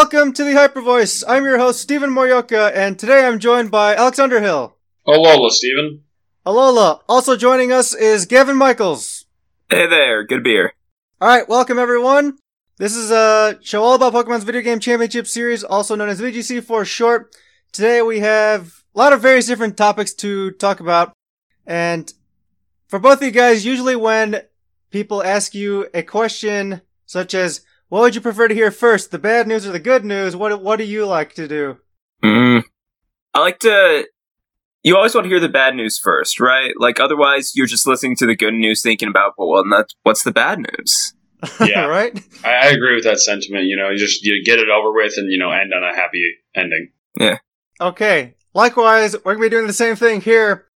Welcome to the Hyper Voice. I'm your host, Stephen Morioka, and today I'm joined by Alex Underhill. Alola, Stephen. Alola. Also joining us is Gavin Michaels. Hey there, good beer. Alright, welcome everyone. This is a show all about Pokemon's Video Game Championship Series, also known as VGC for short. Today we have a lot of various different topics to talk about, and for both of you guys, usually when people ask you a question such as, what would you prefer to hear first, the bad news or the good news? What what do you like to do? Mm. I like to. You always want to hear the bad news first, right? Like otherwise, you're just listening to the good news, thinking about, well, well that's, what's the bad news? Yeah. right? I, I agree with that sentiment. You know, you just you get it over with and you know end on a happy ending. Yeah. Okay. Likewise, we're gonna be doing the same thing here.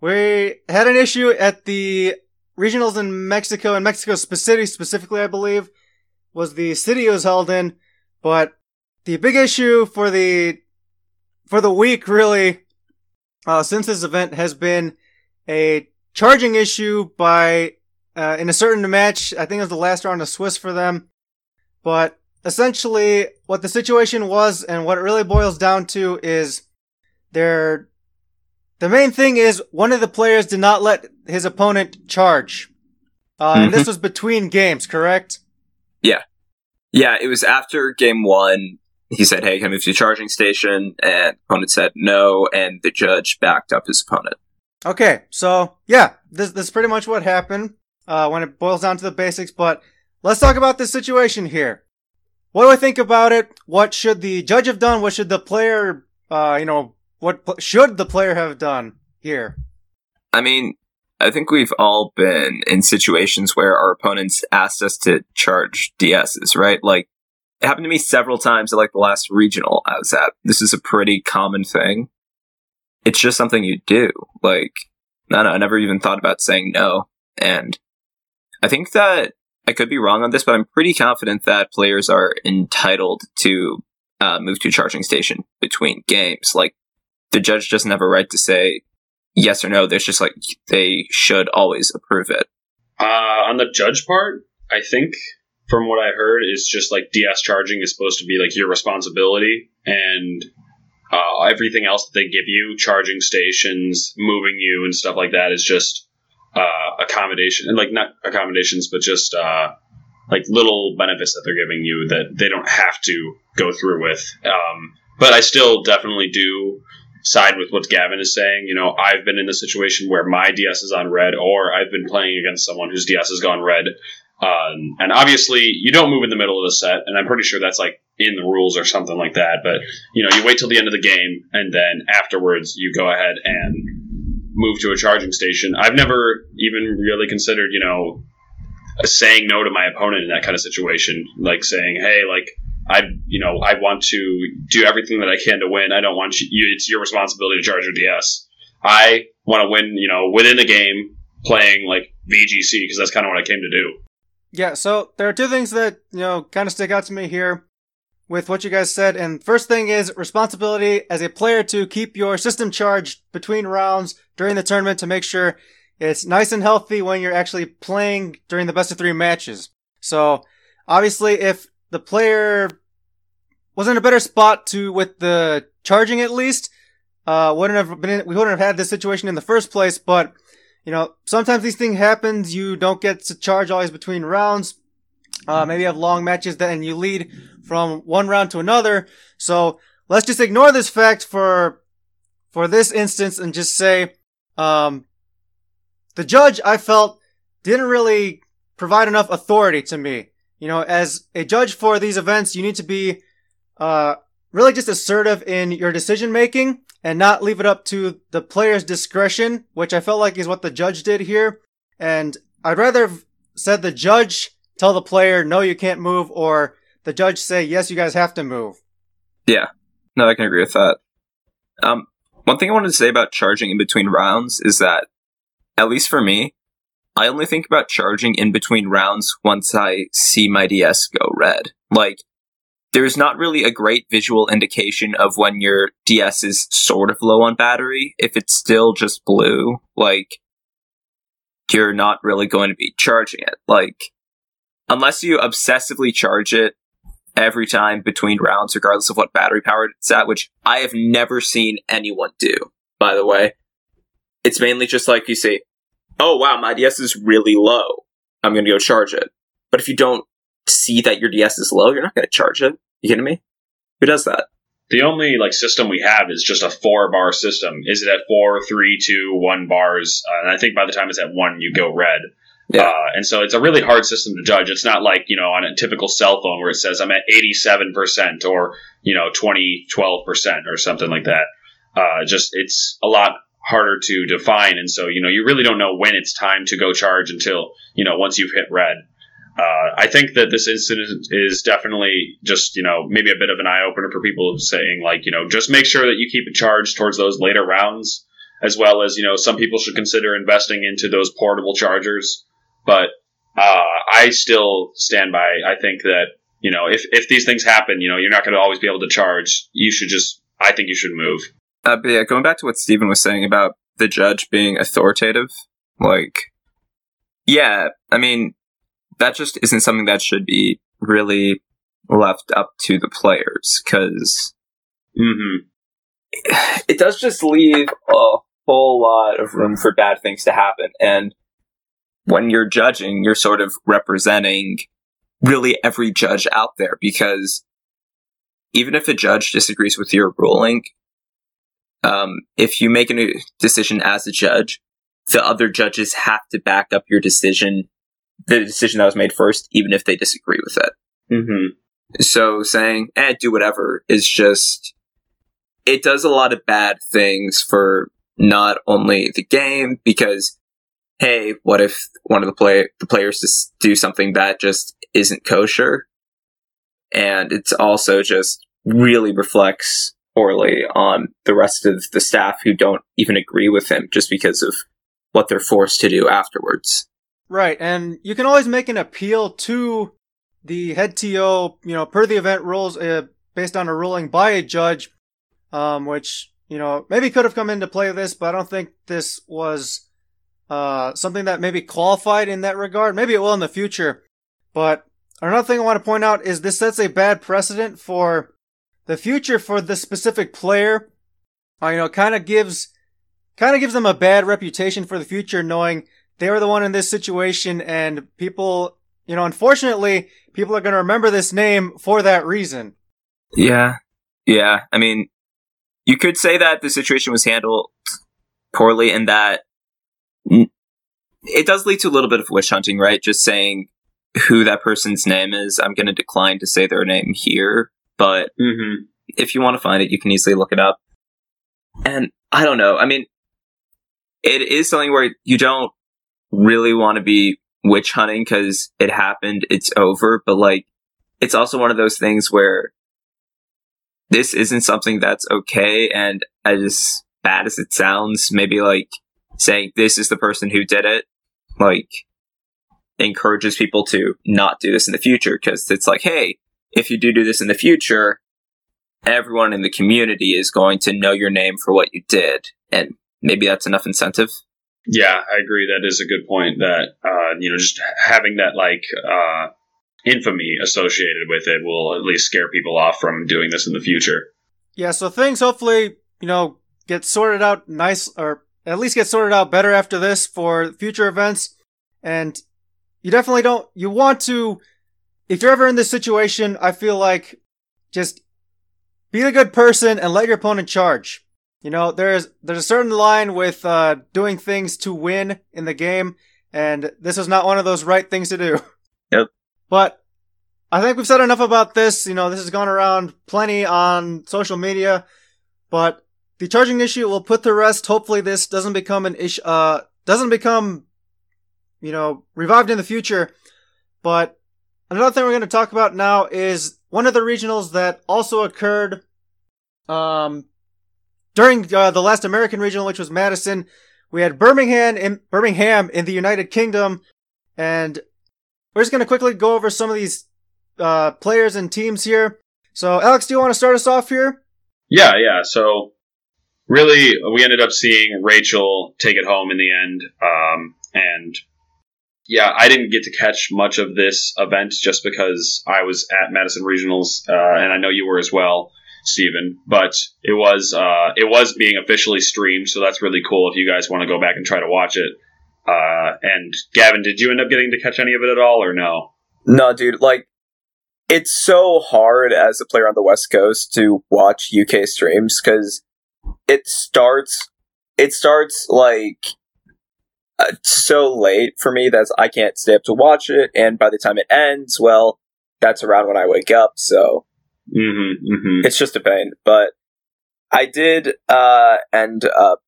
We had an issue at the regionals in Mexico, and Mexico City specifically, I believe, was the city it was held in. But the big issue for the for the week, really, uh, since this event has been a charging issue by uh, in a certain match. I think it was the last round of Swiss for them, but essentially, what the situation was and what it really boils down to is their the main thing is one of the players did not let his opponent charge. Uh, and this was between games, correct? Yeah, Yeah, it was after game one. He said, "Hey, can I move to the charging station?" And opponent said no, and the judge backed up his opponent. Okay, so yeah, this this is pretty much what happened uh, when it boils down to the basics. But let's talk about this situation here. What do I think about it? What should the judge have done? What should the player, uh, you know, what pl- should the player have done here? I mean, I think we've all been in situations where our opponents asked us to charge DSs, right? Like, it happened to me several times at like the last regional I was at. This is a pretty common thing. It's just something you do. Like, I know, I never even thought about saying no. And I think that I could be wrong on this, but I'm pretty confident that players are entitled to uh, move to a charging station between games. Like, the judge doesn't have a right to say, yes or no. There's just like they should always approve it. Uh, on the judge part, I think from what I heard is just like DS charging is supposed to be like your responsibility and uh, everything else that they give you, charging stations, moving you, and stuff like that is just uh, accommodation and like not accommodations, but just uh, like little benefits that they're giving you that they don't have to go through with. Um, but I still definitely do side with what Gavin is saying. You know, I've been in the situation where my DS is on red, or I've been playing against someone whose DS has gone red. Um, and obviously, you don't move in the middle of the set, and I'm pretty sure that's like in the rules or something like that. But you know, you wait till the end of the game, and then afterwards, you go ahead and move to a charging station. I've never even really considered, you know, saying no to my opponent in that kind of situation, like saying, "Hey, like I, you know, I want to do everything that I can to win. I don't want you. It's your responsibility to charge your DS. I want to win. You know, within a game playing like VGC because that's kind of what I came to do. Yeah, so there are two things that, you know, kind of stick out to me here with what you guys said. And first thing is responsibility as a player to keep your system charged between rounds during the tournament to make sure it's nice and healthy when you're actually playing during the best of three matches. So obviously if the player was in a better spot to, with the charging at least, uh, wouldn't have been, in, we wouldn't have had this situation in the first place, but you know, sometimes these things happens. You don't get to charge always between rounds. Uh, maybe you have long matches that, and you lead from one round to another. So let's just ignore this fact for, for this instance and just say, um, the judge I felt didn't really provide enough authority to me. You know, as a judge for these events, you need to be, uh, really just assertive in your decision making and not leave it up to the player's discretion, which I felt like is what the judge did here. And I'd rather said the judge tell the player, no, you can't move, or the judge say, yes, you guys have to move. Yeah, no, I can agree with that. Um, one thing I wanted to say about charging in between rounds is that, at least for me, I only think about charging in between rounds once I see my DS go red. Like, there's not really a great visual indication of when your DS is sort of low on battery. If it's still just blue, like, you're not really going to be charging it. Like, unless you obsessively charge it every time between rounds, regardless of what battery power it's at, which I have never seen anyone do, by the way. It's mainly just like you say, oh wow, my DS is really low. I'm going to go charge it. But if you don't see that your DS is low, you're not going to charge it. You kidding me? Who does that? The only like system we have is just a four bar system. Is it at four, three, two, one bars? Uh, and I think by the time it's at one, you go red. Yeah. Uh, and so it's a really hard system to judge. It's not like, you know, on a typical cell phone where it says I'm at 87% or, you know, 20, 12% or something like that. Uh, just, it's a lot harder to define. And so, you know, you really don't know when it's time to go charge until, you know, once you've hit red. Uh, I think that this incident is definitely just, you know, maybe a bit of an eye opener for people saying, like, you know, just make sure that you keep a charge towards those later rounds, as well as, you know, some people should consider investing into those portable chargers. But uh, I still stand by, I think that, you know, if, if these things happen, you know, you're not going to always be able to charge. You should just, I think you should move. Uh, but yeah, going back to what Stephen was saying about the judge being authoritative, like, yeah, I mean, that just isn't something that should be really left up to the players because Mm-hmm. it does just leave a whole lot of room for bad things to happen. And when you're judging, you're sort of representing really every judge out there because even if a judge disagrees with your ruling, um, if you make a decision as a judge, the other judges have to back up your decision, the decision that was made first, even if they disagree with it. Mm-hmm. So saying, eh, do whatever is just, it does a lot of bad things for not only the game, because, hey, what if one of the play, the players just do something that just isn't kosher? And it's also just really reflects poorly on the rest of the staff who don't even agree with him just because of what they're forced to do afterwards. Right, and you can always make an appeal to the head TO, you know, per the event rules, uh, based on a ruling by a judge, um, which, you know, maybe could have come into play this, but I don't think this was, uh, something that maybe qualified in that regard. Maybe it will in the future. But another thing I want to point out is this sets a bad precedent for the future for this specific player. Uh, you know, kind of gives, kind of gives them a bad reputation for the future knowing they were the one in this situation and people, you know, unfortunately, people are going to remember this name for that reason. Yeah. Yeah. I mean, you could say that the situation was handled poorly and that it does lead to a little bit of witch hunting, right? Just saying who that person's name is. I'm going to decline to say their name here, but Mm-hmm. if you want to find it, you can easily look it up. And I don't know. I mean, it is something where you don't really want to be witch hunting because it happened, it's over. But like, it's also one of those things where this isn't something that's okay. And as bad as it sounds, maybe like saying this is the person who did it, like encourages people to not do this in the future because it's like, hey, if you do do this in the future, everyone in the community is going to know your name for what you did. And maybe that's enough incentive. Yeah, I agree. That is a good point. That uh, you know, just having that like uh, infamy associated with it will at least scare people off from doing this in the future. Yeah, so things hopefully, you know, get sorted out nice, or at least get sorted out better after this for future events. And you definitely don't, you want to, if you're ever in this situation, I feel like just be a good person and let your opponent charge. You know, there's, there's a certain line with, uh, doing things to win in the game, and this is not one of those right things to do. Yep. But I think we've said enough about this. You know, this has gone around plenty on social media, but the charging issue will put to rest. Hopefully this doesn't become an issue, uh, doesn't become, you know, revived in the future. But another thing we're going to talk about now is one of the regionals that also occurred, um, during uh, the last American regional, which was Madison. We had Birmingham in Birmingham in the United Kingdom, and we're just going to quickly go over some of these uh, players and teams here. So, Alex, do you want to start us off here? Yeah, yeah. So really, we ended up seeing Rachel take it home in the end, um, and Yeah, I didn't get to catch much of this event just because I was at Madison Regionals, uh, and I know you were as well, Stephen. But it was uh, it was being officially streamed, so that's really cool. If you guys want to go back and try to watch it. Uh, and Gavin, did you end up getting to catch any of it at all, or no? No, dude. Like, it's so hard as a player on the West Coast to watch UK streams because it starts. It starts like uh, so late for me that I can't stay up to watch it, and by the time it ends, well, that's around when I wake up. So Mm-hmm, mm-hmm. it's just a pain. But I did uh, end up.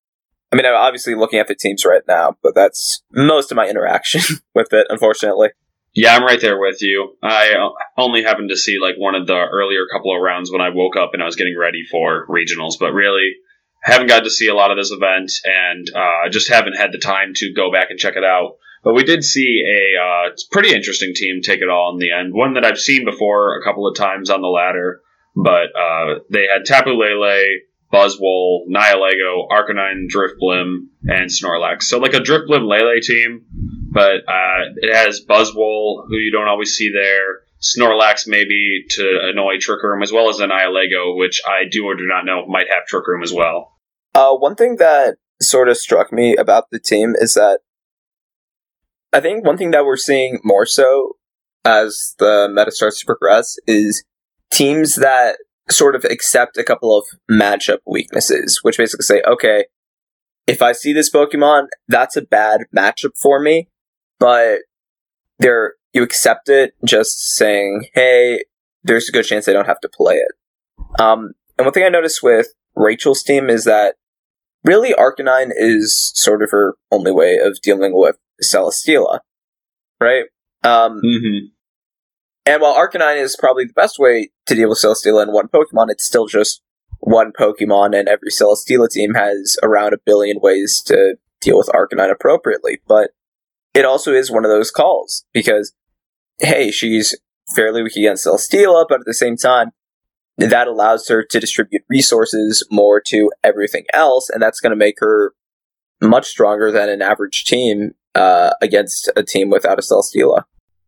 I mean, I'm obviously looking at the teams right now, but that's most of my interaction with it, unfortunately. Yeah, I'm right there with you. I only happened to see like one of the earlier couple of rounds when I woke up and I was getting ready for regionals, but really haven't got to see a lot of this event and uh, just haven't had the time to go back and check it out. But we did see a uh, pretty interesting team take it all in the end. One that I've seen before a couple of times on the ladder, but uh, they had Tapu Lele, Buzzwole, Nihilego, Arcanine, Drifblim, and Snorlax. So like a Drifblim Lele team, but uh, it has Buzzwole, who you don't always see there. Snorlax maybe to annoy Trick Room, as well as an Nihilego, which I do or do not know might have Trick Room as well. Uh, one thing that sort of struck me about the team is that I think one thing that we're seeing more so as the meta starts to progress is teams that sort of accept a couple of matchup weaknesses, which basically say, okay, if I see this Pokemon, that's a bad matchup for me, but they're, you accept it just saying, hey, there's a good chance I don't have to play it. Um, and one thing I noticed with Rachel's team is that really Arcanine is sort of her only way of dealing with Celesteela, right? Um, Mm-hmm. and while Arcanine is probably the best way to deal with Celesteela in one Pokemon, it's still just one Pokemon, and every Celesteela team has around a billion ways to deal with Arcanine appropriately. But it also is one of those calls because, hey, she's fairly weak against Celesteela, but at the same time, that allows her to distribute resources more to everything else, and that's going to make her much stronger than an average team uh, against a team without a Celesteela.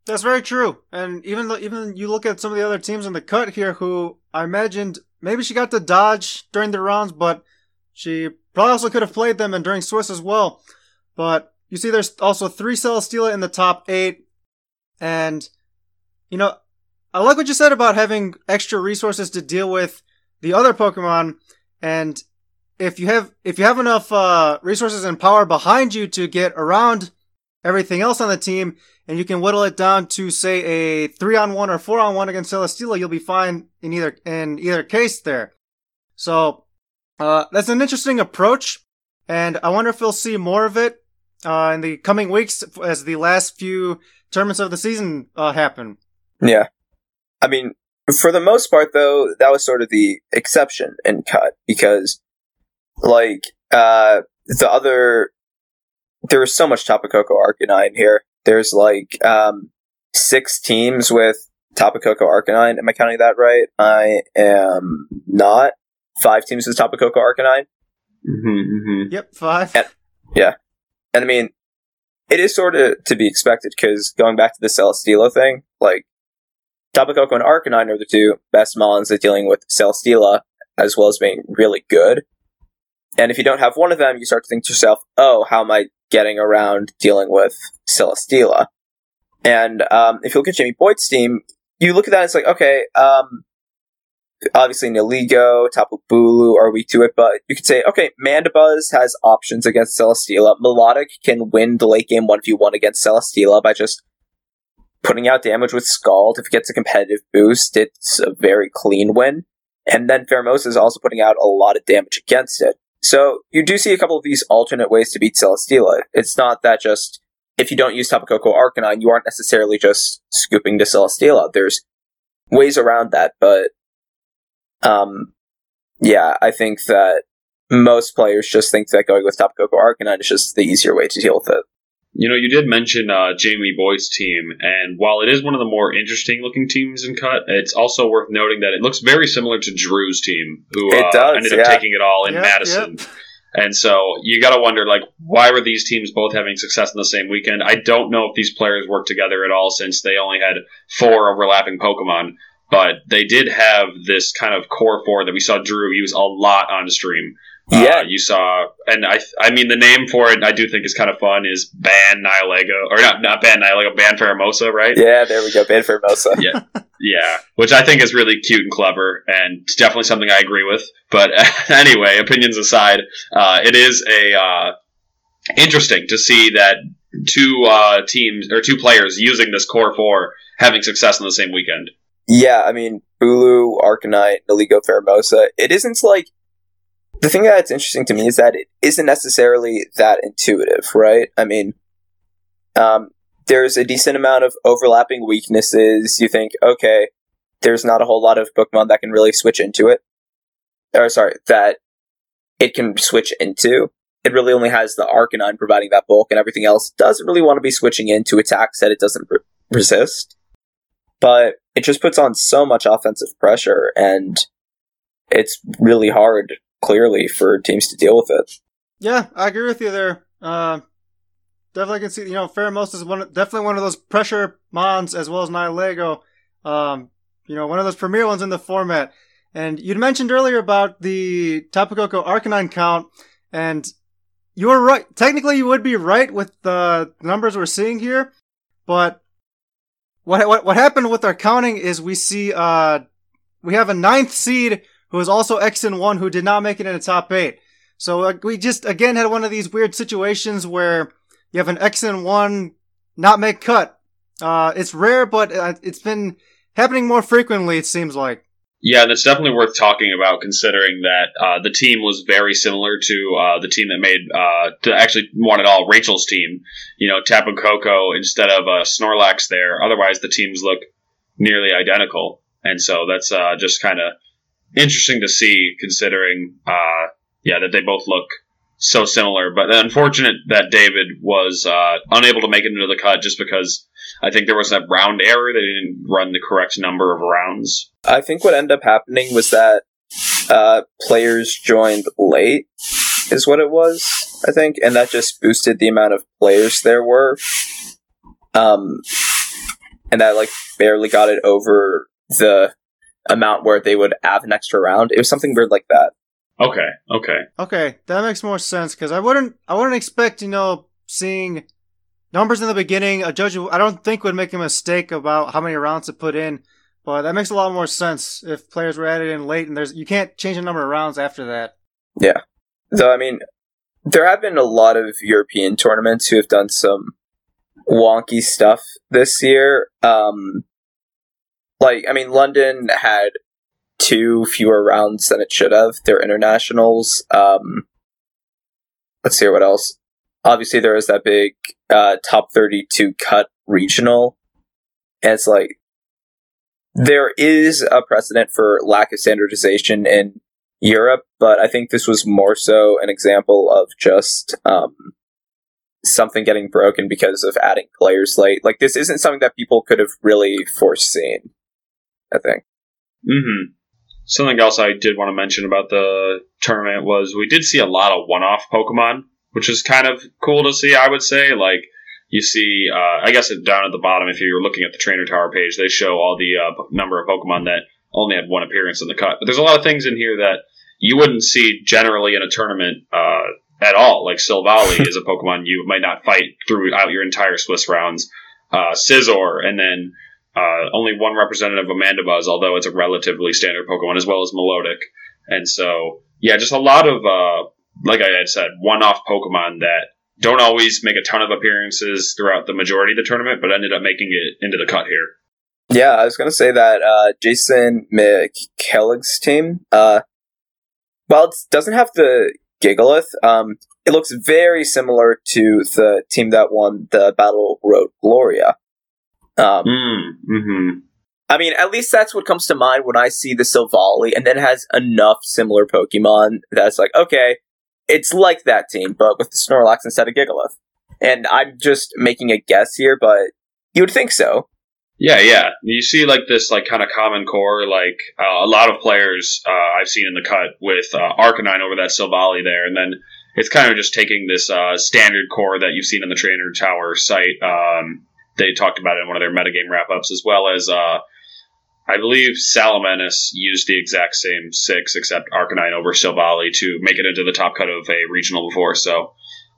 That's very true. And even though, even you look at some of the other teams in the cut here who I imagined maybe she got to dodge during the rounds, but she probably also could have played them and during Swiss as well. But you see there's also three Celesteela in the top eight. And, you know, I like what you said about having extra resources to deal with the other Pokemon. And if you have, if you have enough, uh, resources and power behind you to get around everything else on the team, and you can whittle it down to say a three on one or four on one against Celesteela, you'll be fine in either in either case there. So uh, that's an interesting approach, and I wonder if we'll see more of it uh, in the coming weeks as the last few tournaments of the season uh, happen. Yeah. I mean, for the most part, though, that was sort of the exception in cut because, like, uh, the other, there was so much Tapu Koko Arcanine here. There's like, um, six teams with Tapu Koko Arcanine. Am I counting that right? I am not. Five teams with Tapu Koko Arcanine. Mm-hmm, mm-hmm. Yep, five. Yeah. And I mean, it is sort of to be expected because going back to the Celesteela thing, like Tapu Koko and Arcanine are the two best Molins at dealing with Celesteela, as well as being really good. And if you don't have one of them, you start to think to yourself, oh, how am I getting around dealing with Celesteela? And um, if you look at Jamie Boyd's team, you look at that and it's like, okay, um, obviously Nihilego, Tapu Bulu are weak to it, but you could say, okay, Mandibuzz has options against Celesteela. Milotic can win the late game 1v1 against Celesteela by just putting out damage with Scald. If it gets a competitive boost, it's a very clean win. And then Pheromosa is also putting out a lot of damage against it. So you do see a couple of these alternate ways to beat Celesteela. It's not that just if you don't use Tapu Arcanine, you aren't necessarily just scooping to Celesteela. There's ways around that, but um, yeah, I think that most players just think that going with Tapu Koko Arcanine is just the easier way to deal with it. You know, you did mention uh, Jamie Boyd's team, and while it is one of the more interesting looking teams in cut, it's also worth noting that it looks very similar to Drew's team, who It uh, does, ended yeah. up taking it all in Yep, Madison. yep. And so you got to wonder, like, why were these teams both having success in the same weekend? I don't know if these players worked together at all since they only had four overlapping Pokemon, but they did have this kind of core four that we saw Drew use a lot on stream. Yeah. Uh, you saw, and I, I mean, the name for it I do think is kind of fun is Ban Nihilego, or not, not Ban Nihilego, Ban Pheromosa, right? Yeah, there we go. Ban Pheromosa. Yeah. Yeah, which I think is really cute and clever, and it's definitely something I agree with. But anyway, opinions aside, uh, it is a uh, interesting to see that two uh, teams or two players using this core four having success in the same weekend. Yeah, I mean, Bulu, Arcanine, Nihilego, Pheromosa. It isn't like the thing that's interesting to me is that it isn't necessarily that intuitive, right? I mean, um, there's a decent amount of overlapping weaknesses. You think, okay, there's not a whole lot of Pokemon that can really switch into it. Or sorry, that it can switch into. It really only has the Arcanine providing that bulk, and everything else doesn't really want to be switching into attacks that it doesn't re- resist. But it just puts on so much offensive pressure, and it's really hard, clearly, for teams to deal with it. Yeah, I agree with you there. Uh, definitely can see, you know, Pheromosa is one, definitely one of those pressure mons as well as Nihilego. Um, you know, one of those premier ones in the format. And you'd mentioned earlier about the Tapu Koko Arcanine count, and you were right. Technically, you would be right with the numbers we're seeing here, but what what what happened with our counting is we see uh we have a ninth seed who is also X and one who did not make it in the top eight. So uh, we just again had one of these weird situations where you have an X and one not make cut. Uh, it's rare, but uh, it's been happening more frequently. It seems like. Yeah, that's definitely worth talking about, considering that uh, the team was very similar to uh, the team that made uh, to actually won it all. Rachel's team, you know, Tapu Koko instead of uh, Snorlax there. Otherwise, the teams look nearly identical, and so that's uh, just kind of interesting to see, considering, uh, yeah, that they both look so similar. But unfortunate that David was uh, unable to make it into the cut just because I think there was a round error. They didn't run the correct number of rounds. I think what ended up happening was that uh, players joined late, is what it was, I think, and that just boosted the amount of players there were. Um, and that, like, barely got it over the amount where they would have an extra round. It was something weird like that. Okay, okay. Okay, that makes more sense because I wouldn't, I wouldn't expect, you know, seeing numbers in the beginning. A judge, I don't think would make a mistake about how many rounds to put in, but that makes a lot more sense if players were added in late and there's you can't change the number of rounds after that. Yeah. Though, I mean, there have been a lot of European tournaments who have done some wonky stuff this year. Um, like, I mean, London had two fewer rounds than it should have. They're internationals. Um, let's see what else. Obviously, there was that big uh, top 32 cut regional. And it's like, there is a precedent for lack of standardization in Europe, but I think this was more so an example of just um, something getting broken because of adding players late. Like, this isn't something that people could have really foreseen, I think. Mm-hmm. Something else I did want to mention about the tournament was we did see a lot of one-off Pokemon, which is kind of cool to see. I would say, like you see, uh, I guess down at the bottom, if you're looking at the Trainer Tower page, they show all the uh, number of Pokemon that only had one appearance in the cut. But there's a lot of things in here that you wouldn't see generally in a tournament uh, at all. Like Silvally is a Pokemon you might not fight throughout your entire Swiss rounds. Uh, Scizor, and then uh, only one representative of Mandibuzz, although it's a relatively standard Pokemon, as well as Milotic. And so, yeah, just a lot of, uh, like I had said, one-off Pokemon that don't always make a ton of appearances throughout the majority of the tournament, but ended up making it into the cut here. Yeah, I was going to say that uh, Jason McKellig's team, uh, while it doesn't have the Gigalith, um, it looks very similar to the team that won the Battle Road Gloria. Um, mm, mm-hmm. I mean, at least that's what comes to mind when I see the Silvally, and then has enough similar Pokemon that's like, okay, it's like that team, but with the Snorlax instead of Gigalith. And I'm just making a guess here, but you would think so. Yeah, yeah. You see, like this, like kind of common core. Like uh, a lot of players uh, I've seen in the cut with uh, Arcanine over that Silvally there, and then it's kind of just taking this uh, standard core that you've seen on the Trainer Tower site. Um, they talked about it in one of their metagame wrap ups, as well as uh, I believe Salamence used the exact same six, except Arcanine over Silvally to make it into the top cut of a regional before. So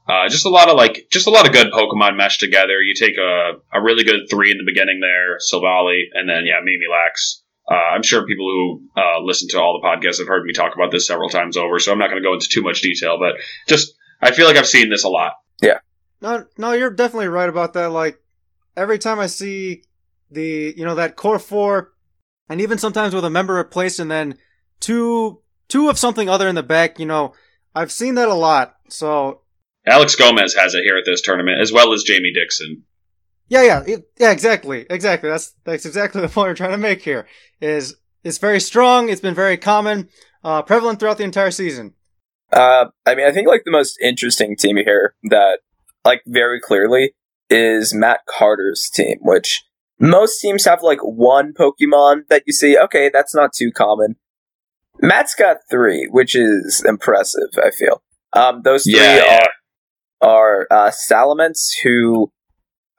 uh, just a lot of like, just a lot of good Pokemon meshed together. You take a, a really good three in the beginning there, Silvally, and then yeah, Mimilax. Uh, I'm sure people who uh, listen to all the podcasts have heard me talk about this several times over, so I'm not going to go into too much detail. But just, I feel like I've seen this a lot. Yeah. No, no, you're definitely right about that. Like every time I see the, you know, that core four, and even sometimes with a member replaced and then two, two of something other in the back, you know, I've seen that a lot. So Alex Gomez has it here at this tournament, as well as Jamie Dixon. Yeah, yeah, it, yeah, exactly, exactly. That's that's exactly the point we're trying to make here. Is it's very strong. It's been very common, uh, prevalent throughout the entire season. Uh, I mean, I think like the most interesting team here that, like, very clearly is Matt Carter's team, which most teams have like one Pokemon that you see. Okay, that's not too common. Matt's got three, which is impressive. I feel. Um, those three Yeah, are are uh, Salamence, who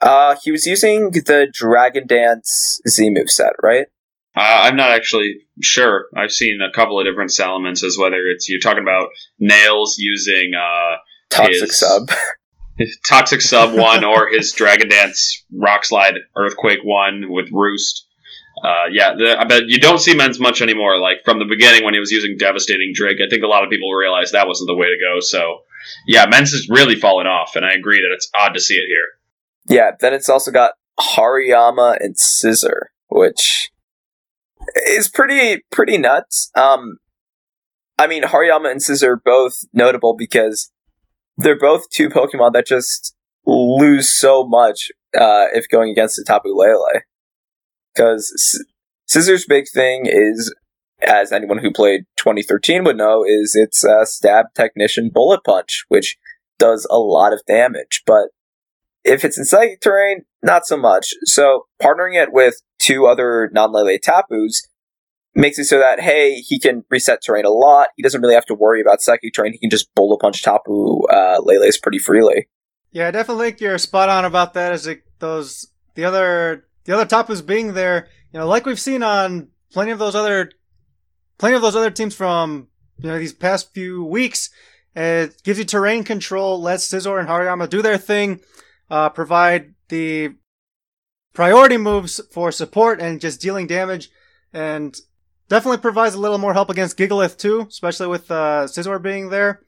uh, he was using the Dragon Dance Z move set, right? Uh, I'm not actually sure. I've seen a couple of different Salamences, whether it's you're talking about Nails using uh, Toxic Is- sub. Toxic Sub 1 or his Dragon Dance Rock Slide Earthquake 1 with Roost. Uh, yeah, the, I bet you don't see Mence much anymore. Like from the beginning when he was using Devastating Drake, I think a lot of people realized that wasn't the way to go. So, yeah, Mence has really fallen off, and I agree that it's odd to see it here. Yeah, then it's also got Hariyama and Scizor, which is pretty pretty nuts. Um, I mean, Hariyama and Scizor both notable because they're both two Pokemon that just lose so much uh, if going against the Tapu Lele. Because Scizor's big thing is, as anyone who played 2013 would know, is its uh, stab technician bullet punch, which does a lot of damage. But if it's in psychic terrain, not so much. So partnering it with two other non-Lele Tapus makes it so that hey, he can reset terrain a lot. He doesn't really have to worry about psychic terrain. He can just bullet punch Tapu uh, Lele's pretty freely. Yeah, I definitely think you're spot on about that. As it, those the other the other Tapus being there, you know, like we've seen on plenty of those other plenty of those other teams from you know these past few weeks. It gives you terrain control, lets Scizor and Hariyama do their thing, uh, provide the priority moves for support and just dealing damage, and definitely provides a little more help against Gigalith too, especially with uh, Scizor being there.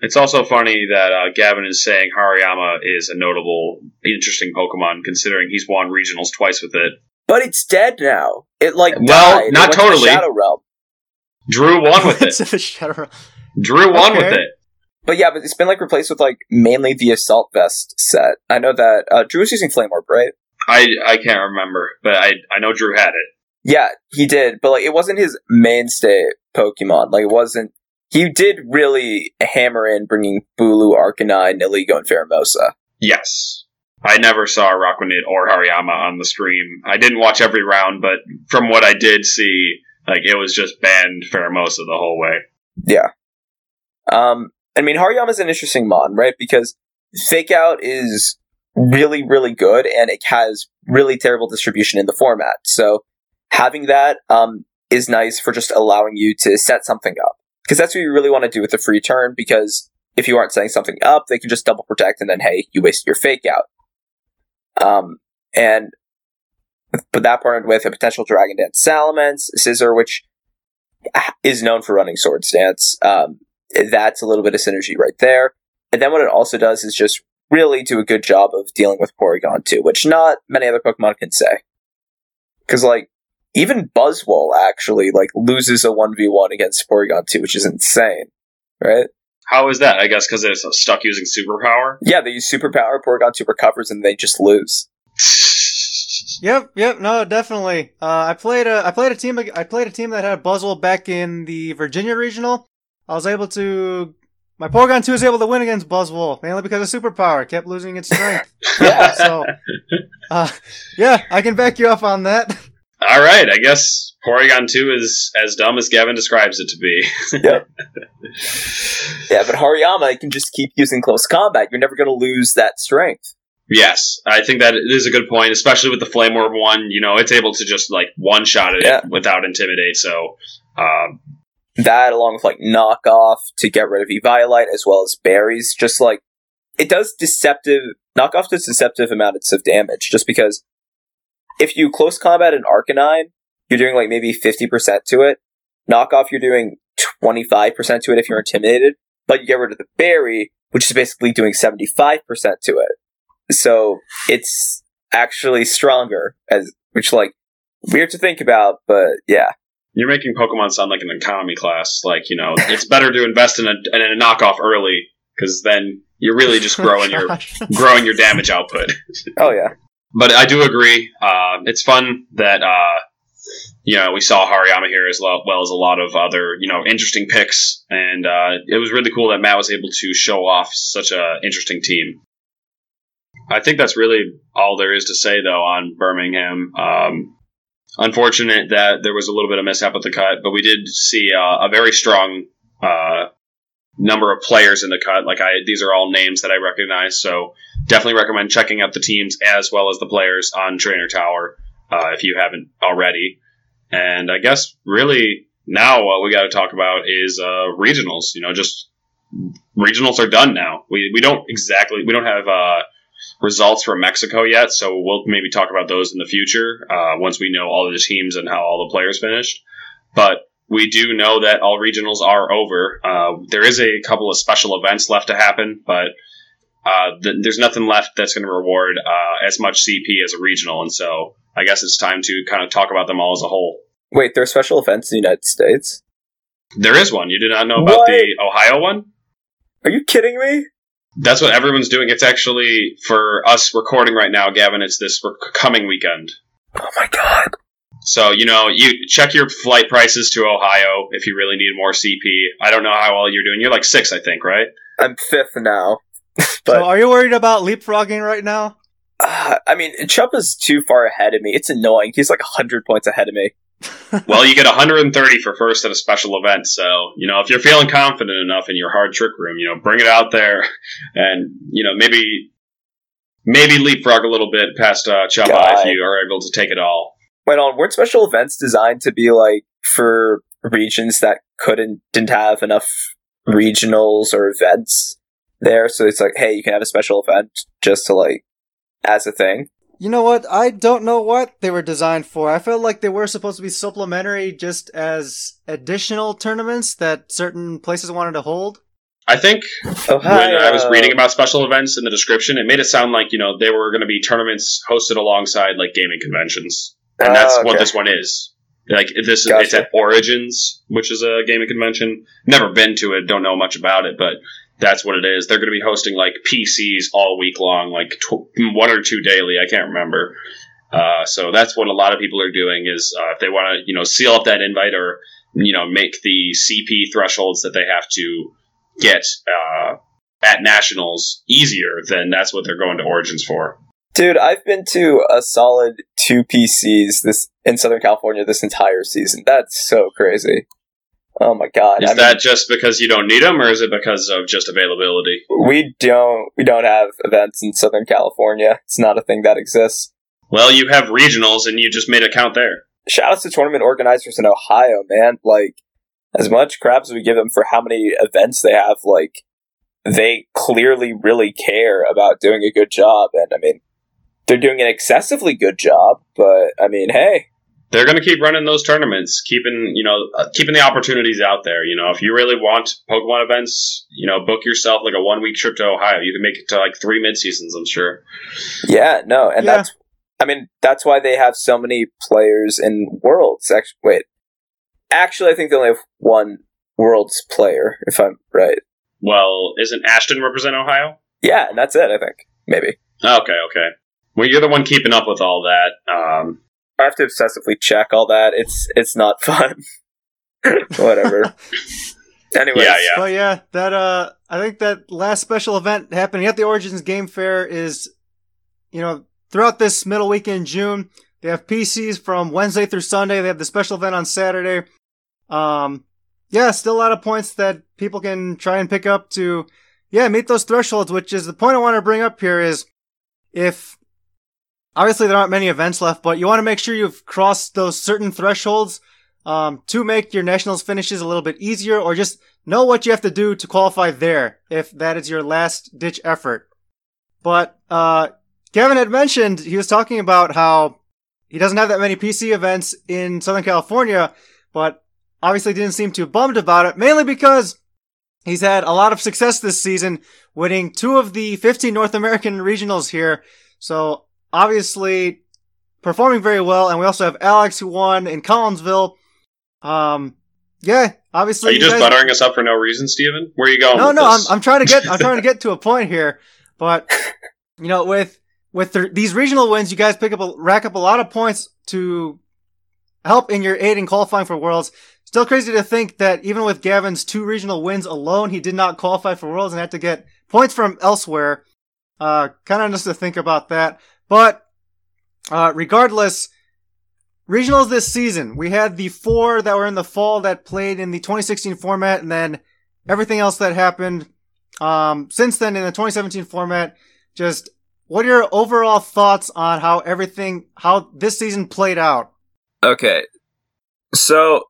It's also funny that uh, Gavin is saying Hariyama is a notable, interesting Pokemon, considering he's won regionals twice with it. But it's dead now. It like Well, died. It not went to totally. Shadow Realm. Drew won with it. It's a shadow. Drew won Okay. with it. But yeah, but it's been like replaced with like mainly the Assault Vest set. I know that uh, Drew was using Flame Orb, right? I I can't remember, but I I know Drew had it. Yeah, he did, but like it wasn't his mainstay Pokemon. Like it wasn't. He did really hammer in bringing Bulu, Arcanine, Nihilego, and Pheromosa. Yes. I never saw Raquanid or Hariyama on the stream. I didn't watch every round, but from what I did see, like it was just banned Pheromosa the whole way. Yeah. Um, I mean, Hariyama's an interesting mon, right? Because Fake Out is really, really good, and it has really terrible distribution in the format. So having that um, is nice for just allowing you to set something up. Because that's what you really want to do with a free turn, because if you aren't setting something up, they can just double protect, and then, hey, you wasted your Fake Out. Um, and but that partnered with a potential Dragon Dance Salamence, Scizor, which is known for running Swords Dance. Um, that's a little bit of synergy right there. And then what it also does is just really do a good job of dealing with Porygon 2, which not many other Pokemon can say. Because like even Buzzwole actually like loses a one v one against Porygon 2, which is insane, right? How is that? I guess because it's stuck using superpower. Yeah, they use superpower, Porygon 2 recovers, and they just lose. Yep, yep, no, definitely. Uh, I played a, I played a team, I played a team that had Buzzwole back in the Virginia regional. I was able to, my Porygon 2 was able to win against Buzzwole, mainly because of superpower. It kept losing its strength. Yeah. so, uh, yeah, I can back you up on that. All right, I guess Porygon 2 is as dumb as Gavin describes it to be. Yep. yeah, but Hariyama can just keep using close combat. You're never going to lose that strength. Yes, I think that is a good point, especially with the Flame Orb one. You know, it's able to just like one shot it Yeah. without intimidate. So, um, That, along with like knockoff to get rid of Eviolite, as well as berries, just like it does deceptive knockoff does deceptive amounts of damage. Just because if you close combat an Arcanine, you're doing like maybe fifty percent to it. Knockoff, you're doing twenty five percent to it if you're intimidated, but you get rid of the berry, which is basically doing seventy five percent to it. So it's actually stronger, as which like weird to think about, but yeah. you're making Pokemon sound like an economy class. Like, you know, it's better to invest in a, in a knockoff early because then you're really just growing your growing your damage output. Oh yeah. But I do agree. Uh, it's fun that uh, you know we saw Hariyama here as lo- well as a lot of other you know interesting picks, and uh, it was really cool that Matt was able to show off such a interesting team. I think that's really all there is to say though on Birmingham. Um, unfortunate that there was a little bit of mishap with the cut, but we did see uh, a very strong uh, number of players in the cut. Like I, these are all names that I recognize, so definitely recommend checking out the teams as well as the players on Trainer Tower uh, if you haven't already. And I guess really now what we got to talk about is uh, regionals. You know, just regionals are done now. We we don't exactly we don't have uh, results from Mexico yet, so we'll maybe talk about those in the future uh, once we know all the teams and how all the players finished. But we do know that all regionals are over. Uh, there is a couple of special events left to happen, but uh, th- there's nothing left that's going to reward uh, as much CP as a regional, and so I guess it's time to kind of talk about them all as a whole. Wait, there are special events in the United States? There is one. You did not know about What? the Ohio one? Are you kidding me? That's what everyone's doing. It's actually for us recording right now, Gavin. It's this rec- coming weekend. Oh my god. So you know, you check your flight prices to Ohio if you really need more CP. I don't know how well you're doing. You're like six, I think, right? I'm fifth now. so are you worried about leapfrogging right now? uh, I mean, Chuppa's too far ahead of me. It's annoying. He's like 100 points ahead of me. well, you get 130 for first at a special event. So, you know, if you're feeling confident enough in your hard trick room, you know, bring it out there and, you know, maybe, maybe leapfrog a little bit past, uh, Chuppa if you are able to take it all. Wait on, weren't special events designed to be like for regions that couldn't, didn't have enough regionals or events there? So it's like, hey, you can have a special event just to like, as a thing. You know what? I don't know what they were designed for. I felt like they were supposed to be supplementary just as additional tournaments that certain places wanted to hold. I think Oh, when I was reading about special events in the description, it made it sound like, you know, they were going to be tournaments hosted alongside like gaming conventions. And that's Oh, what this one is. Like this, Gotcha. it's at Origins, which is a gaming convention. Never been to it, don't know much about it, but that's what it is. They're going to be hosting like PCs all week long, like tw- one or two daily. I can't remember. Uh, so that's what a lot of people are doing is uh, if they want to, you know, seal up that invite or you know make the CP thresholds that they have to get uh, at nationals easier, then that's what they're going to Origins for. Dude, I've been to a solid two PCs this in Southern California this entire season. That's so crazy. Oh my god! Is I mean, that just because you don't need them, or is it because of just availability? we don't we don't have events in Southern California. It's not a thing that exists. Well, you have regionals, and you just made a count there. Shout out to tournament organizers in Ohio, man. Like as much crap as we give them for how many events they have, like they clearly really care about doing a good job. And I mean, they're doing an excessively good job. But I mean, hey, They're going to keep running those tournaments, keeping you know uh, keeping the opportunities out there. You know, if you really want Pokemon events, you know, book yourself like a one week trip to Ohio. You can make it to like three mid seasons. I'm sure. Yeah, no, and Yeah. that's I mean, that's why they have so many players in Worlds. Actually, wait. Actually, I think they only have one Worlds player, if I'm right. Well, isn't Ashton represent Ohio? Yeah, and that's it, I think. Maybe. Okay, okay. Well, you're the one keeping up with all that. Um, I have to obsessively check all that. It's it's not fun. Whatever. Anyways, Yeah, yeah. But yeah, that uh, I think that last special event happening at the Origins Game Fair is, you know, throughout this middle week in June, They have PCs from Wednesday through Sunday. They have the special event on Saturday. Um, yeah, still a lot of points that people can try and pick up to, yeah, meet those thresholds, which is the point I want to bring up here is if obviously there aren't many events left, but you want to make sure you've crossed those certain thresholds um, to make your nationals finishes a little bit easier, or just know what you have to do to qualify there if that is your last ditch effort. But uh, Gavin had mentioned he was talking about how he doesn't have that many PC events in Southern California, but obviously didn't seem too bummed about it, mainly because he's had a lot of success this season, winning two of the 15 North American regionals here. So obviously performing very well. And we also have Alex who won in Collinsville. Um, yeah, obviously. Are you, you just guys... buttering us up for no reason, Steven? Where are you going? No, no, I'm, I'm trying to get, I'm trying to get to a point here, but you know, with, with the, these regional wins, you guys pick up a, rack up a lot of points to help in your aid in qualifying for Worlds. Still crazy to think that even with Gavin's two regional wins alone, he did not qualify for Worlds and had to get points from elsewhere. Uh, kind of just to think about that. But, uh, regardless, regionals this season, we had the four that were in the fall that played in the 2016 format and then everything else that happened, um, since then in the 2017 format. Just what are your overall thoughts on how everything, how this season played out? Okay. So,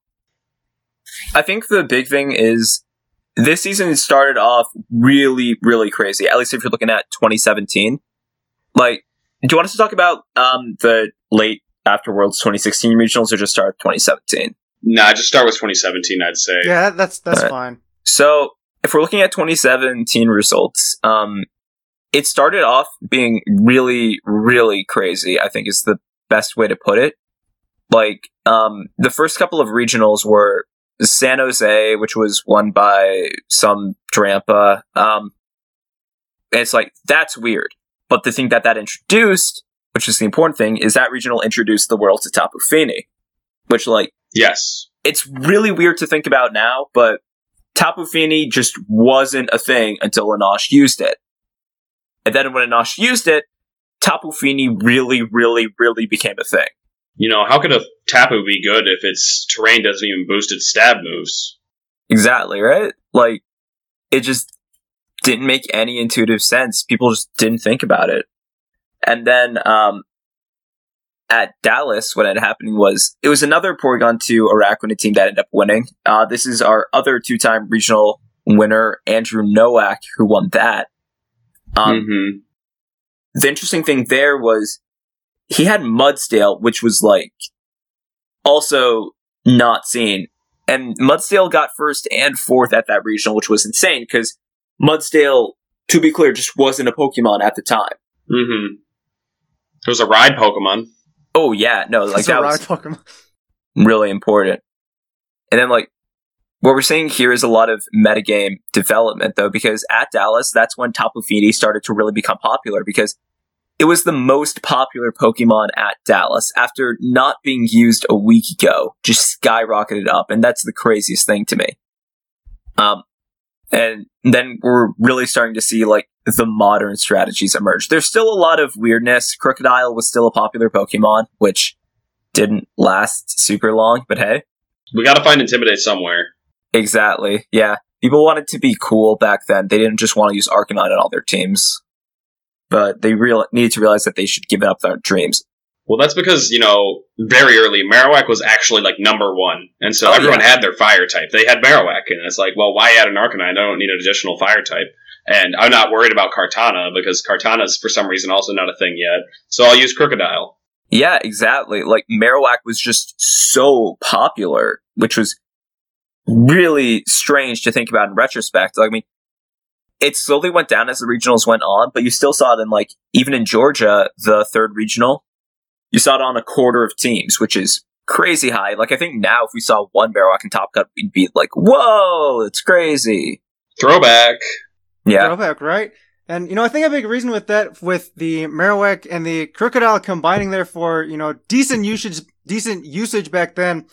I think the big thing is this season started off really, really crazy. At least if you're looking at 2017. Like, do you want us to talk about um, the late after Worlds 2016 regionals or just start with 2017? No, Nah, just start with 2017, I'd say. Yeah, that's that's right. fine. So, if we're looking at 2017 results, um, it started off being really, really crazy, I think is the best way to put it. Like, um, the first couple of regionals were San Jose, which was won by some Drampa. Um, it's like, that's weird. But the thing that that introduced, which is the important thing, is that regional introduced the world to Tapu Fini. Which, like, yes. It's really weird to think about now, but Tapu Fini just wasn't a thing until Anash used it. And then when Anash used it, Tapu Fini really, really, really became a thing. You know, how could a Tapu be good if its terrain doesn't even boost its stab moves? Exactly, right? Like, it just didn't make any intuitive sense. People just didn't think about it. And then, um, at Dallas, what had happened was it was another Porygon 2 Araquanid team that ended up winning. Uh, this is our other two time regional winner, Andrew Nowak, who won that. Um, mm-hmm. The interesting thing there was he had Mudsdale, which was like also not seen. And Mudsdale got first and fourth at that regional, which was insane because Mudsdale, to be clear, just wasn't a Pokemon at the time. Mm-hmm. It was a ride Pokemon. Oh yeah, no, like that was Pokemon. really important. And then like what we're seeing here is a lot of metagame development though, because at Dallas, that's when Tapu Fini started to really become popular because it was the most popular Pokemon at Dallas after not being used a week ago, just skyrocketed up. And that's the craziest thing to me. Um, and then we're really starting to see like the modern strategies emerge. There's still a lot of weirdness. Krookodile was still a popular Pokemon, which didn't last super long, but hey. We gotta find Intimidate somewhere. Exactly. Yeah. People wanted to be cool back then. They didn't just want to use Arcanine on all their teams. But they real needed to realize that they should give up their dreams. Well, that's because, you know, very early, Marowak was actually like number one. And so oh, everyone yeah. had their fire type. They had Marowak, and it's like, well, why add an Arcanine? I don't need an additional fire type. And I'm not worried about Kartana because Kartana's for some reason also not a thing yet. So I'll use Krookodile. Yeah, exactly. Like Marowak was just so popular, which was really strange to think about in retrospect. Like, I mean, it slowly went down as the regionals went on, but you still saw it in like, even in Georgia, the third regional, you saw it on a quarter of teams, which is crazy high. Like I think now if we saw one Marowak in Top Cut, we'd be like, "Whoa, it's crazy." Throwback. Yeah. Throwback, right? And you know, I think a big reason with that, with the Marowak and the Krookodile combining there for you know decent usage, decent usage back then,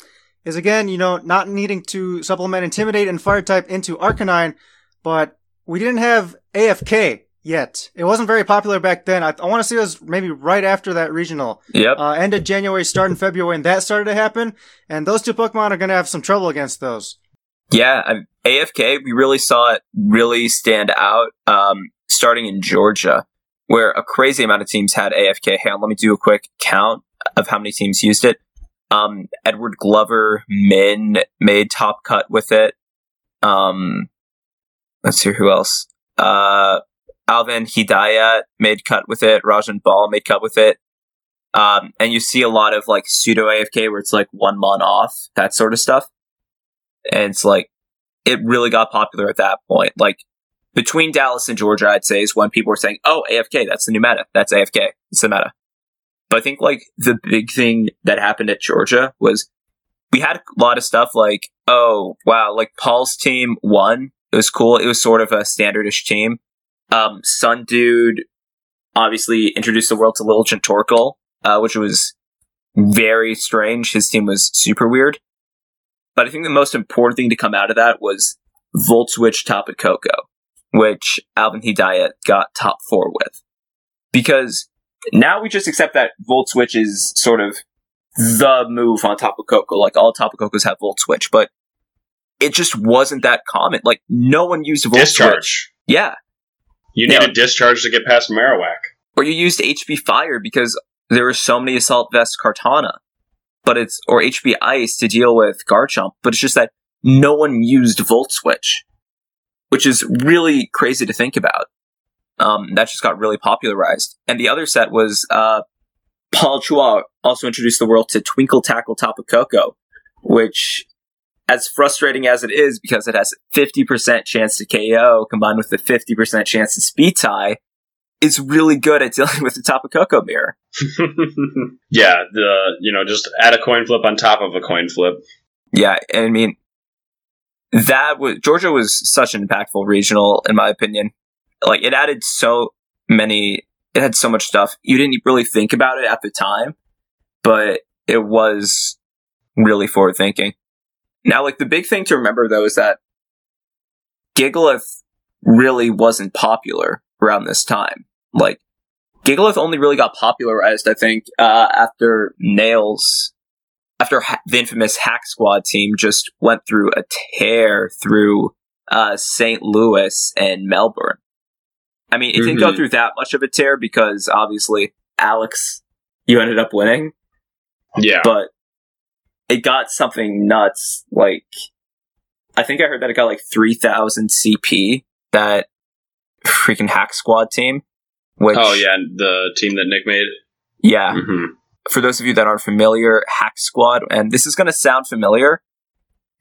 is again you know not needing to supplement Intimidate and Fire type into Arcanine, but we didn't have AFK yet. It wasn't very popular back then. I, I want to see it was maybe right after that regional. Yep. Uh, end of January, start in February, and that started to happen. And those two Pokemon are going to have some trouble against those. Yeah, I, AFK, we really saw it really stand out um, starting in Georgia, where a crazy amount of teams had AFK. Hang on, let me do a quick count of how many teams used it. Um, Edward Glover, Min made top cut with it. Um, let's see who else. Uh, Alvin Hidayat made cut with it. Rajan Ball made cut with it. Um, and you see a lot of like pseudo AFK where it's like one mon off, that sort of stuff. And it's like, it really got popular at that point. Like between Dallas and Georgia, I'd say is when people were saying, "Oh, AFK, that's the new meta. That's AFK. It's the meta." But I think like the big thing that happened at Georgia was we had a lot of stuff like, "Oh, wow!" Like Paul's team won. It was cool. It was sort of a standardish team. Um, Sun Dude obviously introduced the world to Lilligant Torkoal, uh, which was very strange. His team was super weird. But I think the most important thing to come out of that was Volt Switch Tapu Koko, which Alvin Hidayat got top four with. Because now we just accept that Volt Switch is sort of the move on Tapu Koko. Like all Tapu Kokos have Volt Switch, but it just wasn't that common. Like no one used Volt Discharge. Switch. Yeah. You Yeah. need a discharge to get past Marowak. Or you used HP Fire because there were so many Assault Vest Kartana, But it's, or HP Ice to deal with Garchomp. But it's just that no one used Volt Switch. Which is really crazy to think about. Um, that just got really popularized. And the other set was, uh, Paul Chua also introduced the world to Twinkle Tackle Tapu Koko, which, as frustrating as it is because it has a 50% chance to KO combined with the 50% chance to speed tie, is really good at dealing with the Tapu Koko mirror. yeah, the you know just add a coin flip on top of a coin flip. Yeah, I mean, that was, Georgia was such an impactful regional, in my opinion. Like, it added so many, it had so much stuff. You didn't really think about it at the time, but it was really forward thinking. Now, like, the big thing to remember, though, is that Gigalith really wasn't popular around this time. Like, Gigalith only really got popularized, I think, uh, after Nails after ha- the infamous Hack Squad team just went through a tear through uh, St. Louis and Melbourne. I mean, it didn't go Mhm. through that much of a tear because obviously Alex, you ended up winning, Yeah, but it got something nuts. Like, I think I heard that it got like 3,000 CP, that freaking Hack Squad team. Which, oh yeah, the team that Nick made. Yeah. hmm for those of you that aren't familiar, Hack Squad, and this is going to sound familiar,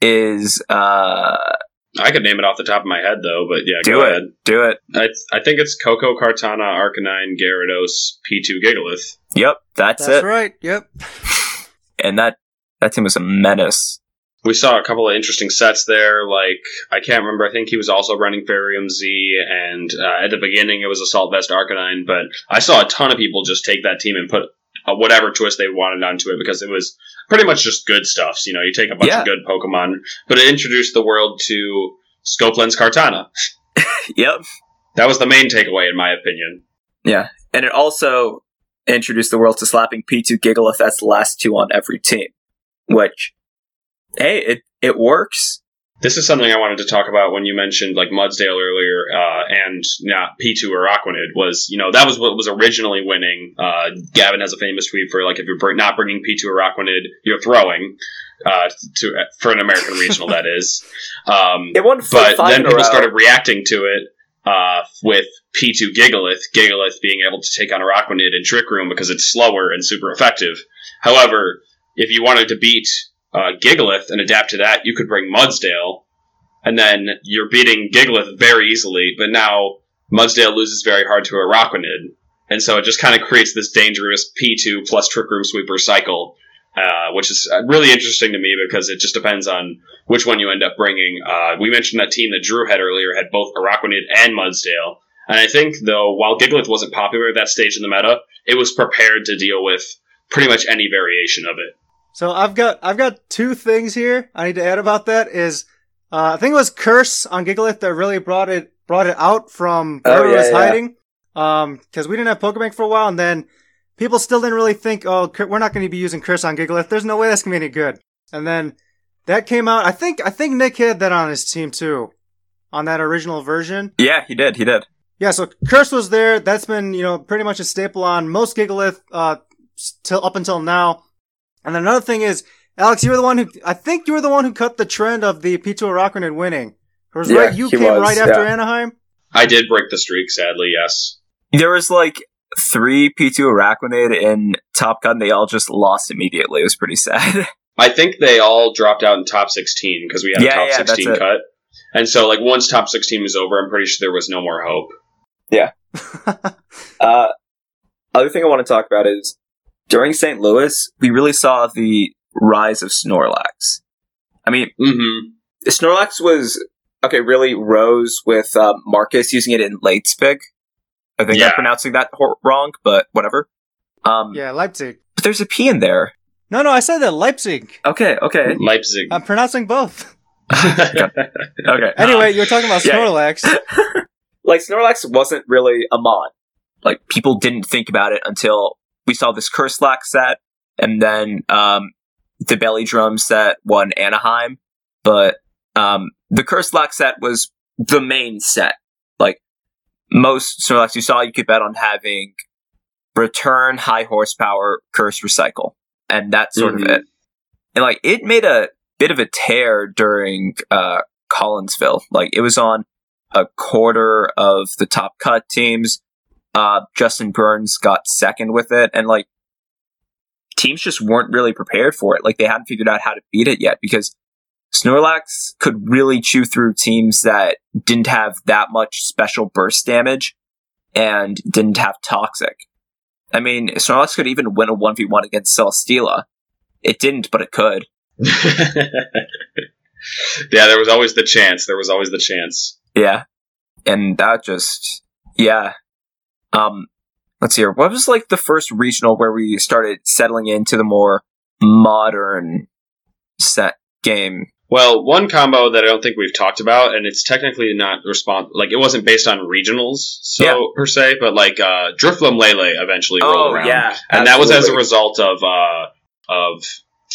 is uh, I could name it off the top of my head though, but yeah, do go it, ahead. do it. I, I think it's Koko, Kartana, Arcanine, Gyarados, P2, Gigalith. Yep, that's, That's it. right. Yep. And that that team was a menace. We saw a couple of interesting sets there. Like I can't remember. I think he was also running Fairium Z, and uh, at the beginning it was Assault Vest Arcanine. But I saw a ton of people just take that team and put uh, whatever twist they wanted onto it because it was pretty much just good stuff. So, you know, you take a bunch Yeah. of good Pokemon, but it introduced the world to Scope Lens Kartana. Yep. That was the main takeaway, in my opinion. Yeah, and it also introduced the world to slapping P2 Gigalith. That's the last two on every team. Which, hey, it it works. This is something I wanted to talk about when you mentioned like Mudsdale earlier, uh, and not P2 Araquanid was, you know, that was what was originally winning. Uh, Gavin has a famous tweet for like if you're not bringing P2 Araquanid, you're throwing uh, to for an American regional. That is, um, It won but then people started reacting to it uh, with P2 Gigalith, Gigalith being able to take on Araquanid in Trick Room because it's slower and super effective. However, if you wanted to beat uh, Gigalith and adapt to that, you could bring Mudsdale, and then you're beating Gigalith very easily, but now Mudsdale loses very hard to Araquanid. And so it just kind of creates this dangerous P2 plus Trick Room Sweeper cycle, uh, which is uh, really interesting to me because it just depends on which one you end up bringing. Uh, we mentioned that team that Drew had earlier had both Araquanid and Mudsdale. And I think, though, while Gigalith wasn't popular at that stage in the meta, it was prepared to deal with pretty much any variation of it. So I've got I've got two things here I need to add about that. Is uh, I think it was Curse on Gigalith that really brought it brought it out from Oh, where it yeah, was yeah. hiding. Um, because we didn't have Pokebank for a while, and then people still didn't really think, oh, we're not going to be using Curse on Gigalith. There's no way that's going to be any good. And then that came out. I think I think Nick had that on his team too, on that original version. Yeah, he did. He did. Yeah, so Curse was there. That's been, you know, pretty much a staple on most Gigalith, uh, till up until now. And another thing is, Alex, you were the one who, I think you were the one who cut the trend of the P2 Araquanid winning. Was Yeah, right, you he came was, right after yeah. Anaheim. I did break the streak, sadly. Yes. There was like three P2 Araquanid in Top Gun. They all just lost immediately. It was pretty sad. I think they all dropped out in top 16 because we had Yeah, a top yeah, that's 16 it. cut. And so, like, once top 16 was over, I'm pretty sure there was no more hope. Uh, other thing I want to talk about is during St. Louis, we really saw the rise of Snorlax. I mean, Mm-hmm. Snorlax was okay. Really rose with uh, Marcus using it in Leipzig. I think Yeah. I'm pronouncing that hor- wrong, but whatever. Um, yeah, Leipzig. but there's a P in there. No, no, I said that Leipzig. Okay, okay, Leipzig. I'm pronouncing both. okay. Anyway, you were talking about Yeah. Snorlax. like Snorlax wasn't really a mod. Like people didn't think about it until we saw this Curse Lock set, and then um, the Belly Drum set won Anaheim. But um, the Lock set was the main set. Like most Snorlax you saw, you could bet on having return, high horsepower, curse, recycle, and that's sort Mhm. of it. And like it made a bit of a tear during uh, Collinsville. Like it was on a quarter of the top cut teams. Uh, Justin Burns got second with it, and like teams just weren't really prepared for it. Like they hadn't figured out how to beat it yet because Snorlax could really chew through teams that didn't have that much special burst damage and didn't have toxic. I mean, Snorlax could even win a 1v1 against Celesteela. It didn't, but it could. yeah, there was always the chance. There was always the chance. Yeah. And that just, yeah. Um, let's see here. What was like the first regional where we started settling into the more modern set game? Well, one combo that I don't think we've talked about, and it's technically not respons like it wasn't based on regionals, so Yeah. per se, but like uh, Lele eventually rolled around, and that was as a result of uh, of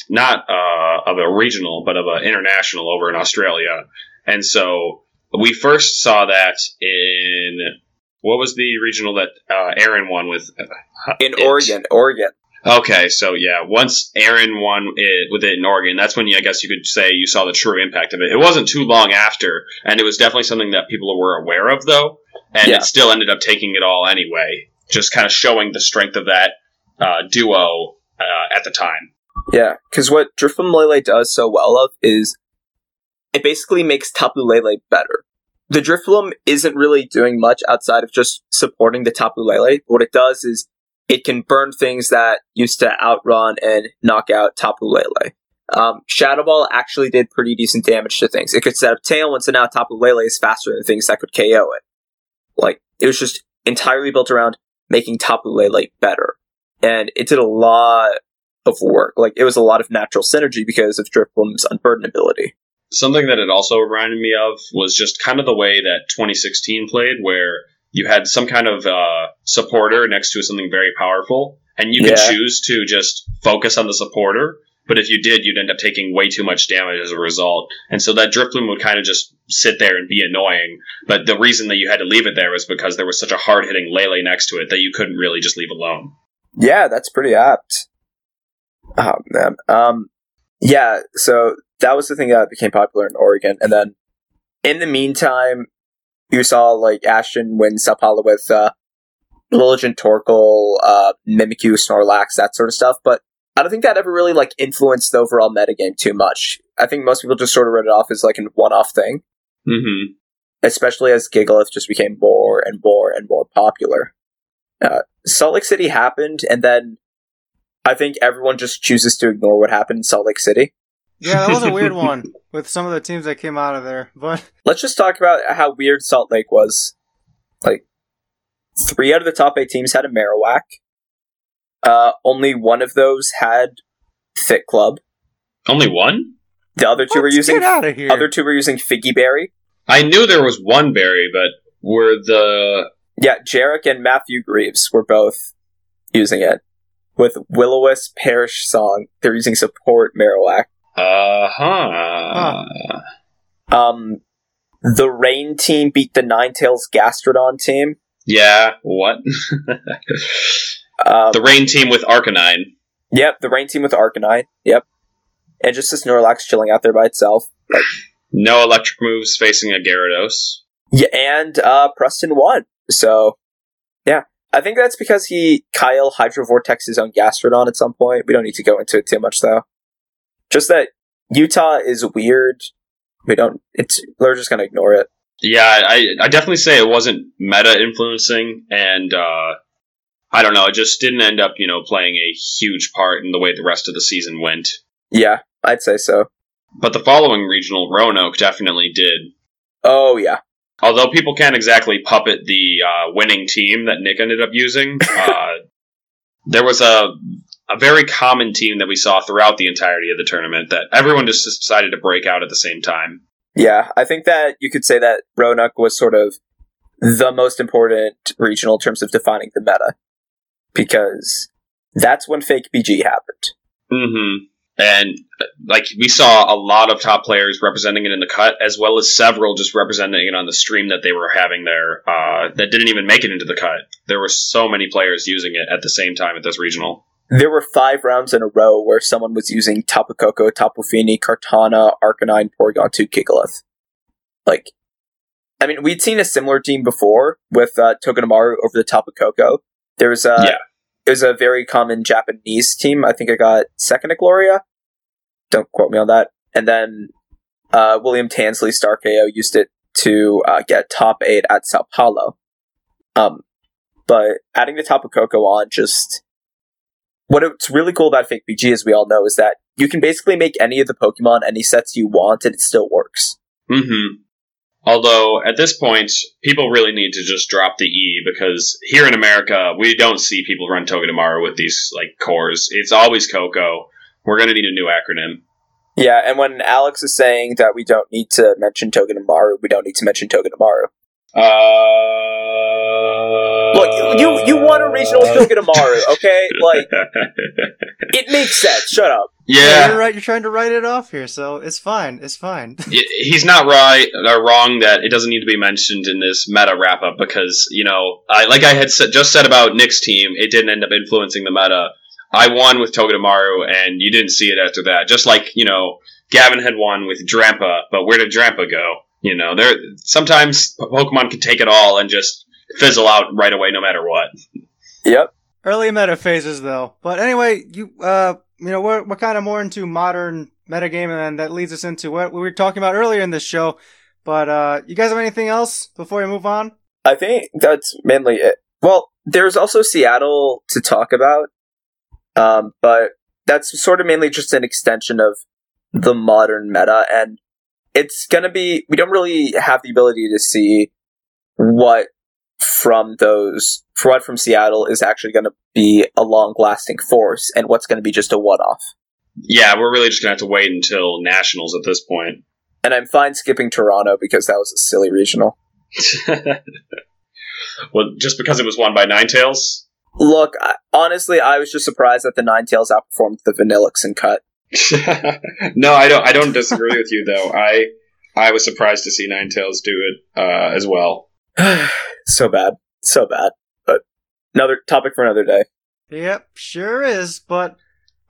not uh, of a regional, but of an international over in Australia, and so we first saw that in what was the regional that uh, Aaron won with uh, in it? Oregon. Oregon. Okay, so yeah, once Aaron won it with it in Oregon, that's when you, I guess you could say you saw the true impact of it. It wasn't too long after, and it was definitely something that people were aware of, though, and Yeah. it still ended up taking it all anyway, just kind of showing the strength of that uh, duo uh, at the time. Yeah, because what Drifblim Lele does so well of is it basically makes Tapu Lele better. The Drifblim isn't really doing much outside of just supporting the Tapu Lele. What it does is it can burn things that used to outrun and knock out Tapu Lele. Um, Shadow Ball actually did pretty decent damage to things. It could set up Tailwind, so now Tapu Lele is faster than things that could KO it. Like, it was just entirely built around making Tapu Lele better. And it did a lot of work. Like it was a lot of natural synergy because of Drifblim's unburden ability. Something that it also reminded me of was just kind of the way that 2016 played, where you had some kind of uh, supporter next to something very powerful, and you could Yeah. choose to just focus on the supporter. But if you did, you'd end up taking way too much damage as a result. And so that Drifblim would kind of just sit there and be annoying. But the reason that you had to leave it there was because there was such a hard hitting Lele next to it that you couldn't really just leave alone. Yeah, that's pretty apt. Oh man. Um yeah, so that was the thing that became popular in Oregon. And then in the meantime, you saw like Ashton win Sao Paulo with uh Lilligant Torkoal, uh Mimikyu, Snorlax, that sort of stuff, but I don't think that ever really like influenced the overall metagame too much. I think most people just sort of wrote it off as like a one off thing. hmm especially as Gigalith just became more and more and more popular. Uh, Salt Lake City happened, and then I think everyone just chooses to ignore what happened in Salt Lake City. Yeah, that was a weird one with some of the teams that came out of there. But Let's just talk about how weird Salt Lake was. Like, three out of the top eight teams had a Marowak. Uh, only one of those had Thick Club. Only one? The other two were Let's using get out of here. other two were using Figgy Berry. I knew there was one berry, but were the Yeah, Jarek and Matthew Greaves were both using it. With Will-O-Wisp Song, they're using support Marowak. Uh huh. Um, the Rain team beat the Ninetales Gastrodon team. Yeah. What? Um, the rain team with Arcanine. Yep, the Rain team with Arcanine. Yep. And just this Snorlax chilling out there by itself. No electric moves facing a Gyarados. Yeah, and uh, Preston won. So, yeah. I think that's because he Kyle Hydrovortex his own Gastrodon at some point. We don't need to go into it too much though. Just that Utah is weird. We don't. It's we're just gonna ignore it. Yeah, I I definitely say it wasn't meta influencing, and uh, I don't know. It just didn't end up, you know, playing a huge part in the way the rest of the season went. Yeah, I'd say so. But the following regional, Roanoke definitely did. Oh yeah, Although people can't exactly puppet the uh, winning team that Nick ended up using, uh, there was a a very common team that we saw throughout the entirety of the tournament that everyone just decided to break out at the same time. yeah. I think that you could say that Roanoke was sort of the most important regional in terms of defining the meta, because that's when fake BG happened. hmm And like we saw a lot of top players representing it in the cut, as well as several just representing it on the stream that they were having there uh, that didn't even make it into the cut. There were so many players using it at the same time at this regional. There were five rounds in a row where someone was using Tapu Koko, Tapu Fini, Kartana, Arcanine, Porygon 2, Gigalith. Like, I mean, we'd seen a similar team before with uh, Togedemaru over the Tapu Koko. There was a, Yeah. it was a very common Japanese team. I think I got second at Gloria. Don't quote me on that. And then uh, William Tansley Star KO used it to uh, get top eight at Sao Paulo. Um, but adding the Tapu Koko on just what's really cool about Fake BG, as we all know, is that you can basically make any of the Pokemon any sets you want, and it still works. hmm Although at this point, people really need to just drop the E because here in America, we don't see people run Togedemaru with these like cores. It's always Koko. We're gonna need a new acronym. Yeah, and when Alex is saying that we don't need to mention Togedemaru, we don't need to mention Togedemaru. Uh, Look, you you want a regional with Togedemaru, okay? Like it makes sense. Shut up. yeah, you're right. You're trying to write it off here, so it's fine. It's fine. He's not right or wrong that it doesn't need to be mentioned in this meta wrap up because you know, I like I had said, just said about Nick's team, it didn't end up influencing the meta. I won with Togedemaru, and you didn't see it after that. Just like you know, Gavin had won with Drampa, but where did Drampa go? You know, there sometimes Pokemon can take it all and just fizzle out right away, no matter what. Yep. Early meta phases, though. But anyway, you uh, you know, we're we're kind of more into modern metagame, and that leads us into what we were talking about earlier in this show. But uh, you guys have anything else before we move on? I think that's mainly it. Well, there's also Seattle to talk about, um, but that's sort of mainly just an extension of the modern meta, and it's gonna be. We don't really have the ability to see what from those, for what from Seattle is actually going to be a long-lasting force, and what's going to be just a one-off. Yeah, we're really just gonna have to wait until nationals at this point. And I'm fine skipping Toronto because that was a silly regional. well, just because it was won by Ninetales. Look, I, honestly, I was just surprised that the Ninetales outperformed the Vanilluxe and cut. no, I don't. I don't disagree with you though. I I was surprised to see Ninetales do it uh, as well. so bad, so bad. But another topic for another day. Yep, sure is. But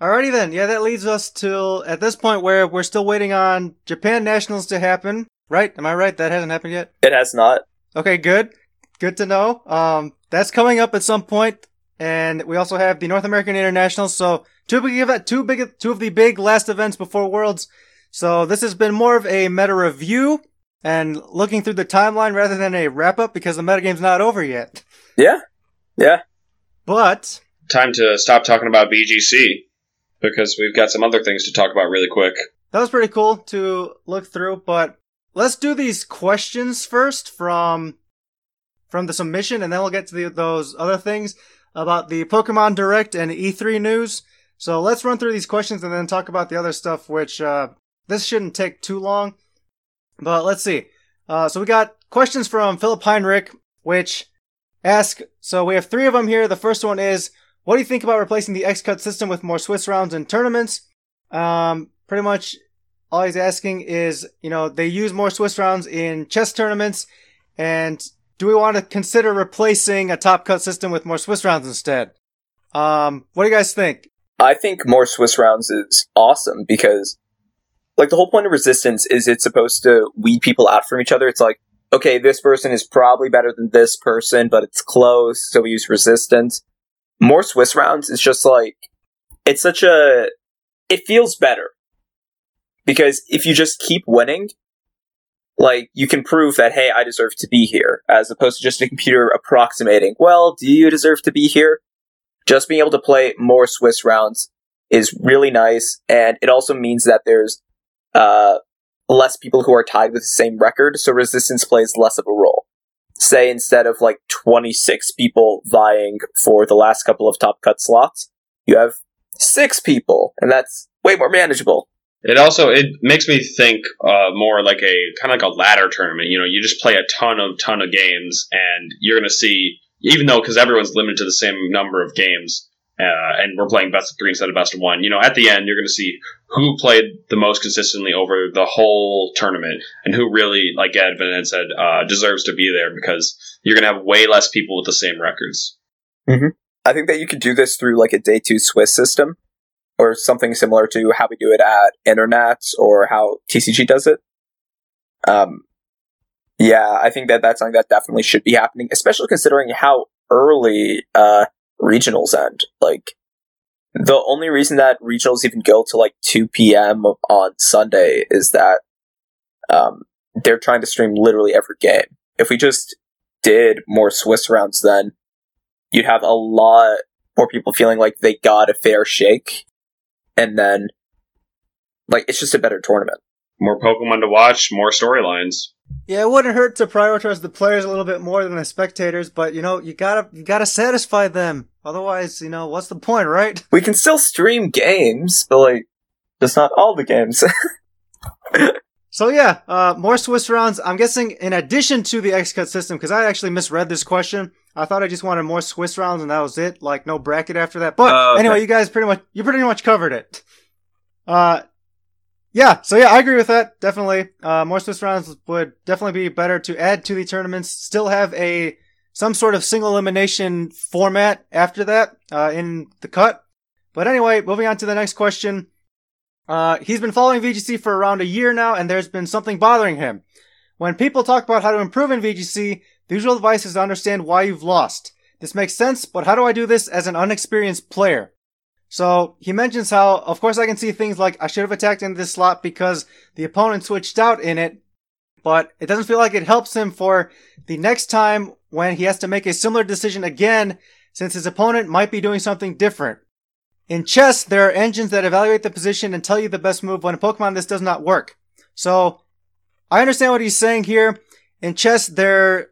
alrighty then. Yeah, that leads us to at this point where we're still waiting on Japan Nationals to happen. Right? Am I right? That hasn't happened yet. It has not. Okay, good. Good to know. Um, that's coming up at some point, and we also have the North American Internationals. So two big event, two big, two of the big last events before Worlds. So this has been more of a meta review and looking through the timeline rather than a wrap up because the metagame's not over yet. Yeah, yeah. But Time to stop talking about BGC because we've got some other things to talk about really quick. that was pretty cool to look through. But let's do these questions first from from the submission, and then we'll get to the, those other things about the Pokemon Direct and E3 news. So let's run through these questions and then talk about the other stuff, which uh, this shouldn't take too long. But let's see. Uh, so we got questions from Philip Heinrich, which ask, so we have three of them here. The first one is, what do you think about replacing the X-Cut system with more Swiss rounds in tournaments? Um, pretty much all he's asking is, you know, they use more Swiss rounds in chess tournaments, and do we want to consider replacing a top cut system with more Swiss rounds instead? Um, what do you guys think? I think more Swiss rounds is awesome because, like, the whole point of resistance is it's supposed to weed people out from each other. It's like, okay, this person is probably better than this person, but it's close, so we use resistance. More Swiss rounds is just like, it's such a, it feels better. Because if you just keep winning, like, you can prove that, hey, I deserve to be here, as opposed to just a computer approximating, well, do you deserve to be here? Just being able to play more Swiss rounds is really nice, and it also means that there's, uh, less people who are tied with the same record, so resistance plays less of a role. Say instead of like 26 people vying for the last couple of top cut slots, you have six people, and that's way more manageable. It also it makes me think uh, more like a kind of like a ladder tournament. You know, you just play a ton of ton of games, and you're going to see even though because everyone's limited to the same number of games, uh, and we're playing best of three instead of best of one. You know, at the end, you're going to see who played the most consistently over the whole tournament and who really, like Edvin had said, uh, deserves to be there because you're going to have way less people with the same records. Mm-hmm. I think that you could do this through like a day two Swiss system or something similar to how we do it at Internet or how TCG does it. Um, yeah, I think that that's something that definitely should be happening, especially considering how early uh, regionals end. Like, the only reason that regionals even go to like 2 p.m. on Sunday is that um, they're trying to stream literally every game. If we just did more Swiss rounds, then you'd have a lot more people feeling like they got a fair shake, and then like it's just a better tournament. More Pokemon to watch, more storylines. Yeah, it wouldn't hurt to prioritize the players a little bit more than the spectators, but you know, you gotta you gotta satisfy them. Otherwise, you know, what's the point, right? We can still stream games, but like, just not all the games. so yeah, uh, more Swiss rounds. I'm guessing in addition to the X cut system, because I actually misread this question. I thought I just wanted more Swiss rounds and that was it. Like no bracket after that. But uh, okay. anyway, you guys pretty much you pretty much covered it. Uh, yeah, so yeah, I agree with that. Definitely, uh, more Swiss rounds would definitely be better to add to the tournaments. Still have a some sort of single elimination format after that uh, in the cut. But anyway, moving on to the next question. Uh, he's been following VGC for around a year now, and there's been something bothering him. When people talk about how to improve in VGC, the usual advice is to understand why you've lost. This makes sense, but how do I do this as an unexperienced player? So he mentions how, of course, I can see things like I should have attacked in this slot because the opponent switched out in it, but it doesn't feel like it helps him for the next time when he has to make a similar decision again, since his opponent might be doing something different. In chess, there are engines that evaluate the position and tell you the best move when in Pokemon this does not work. So, I understand what he's saying here. In chess, there,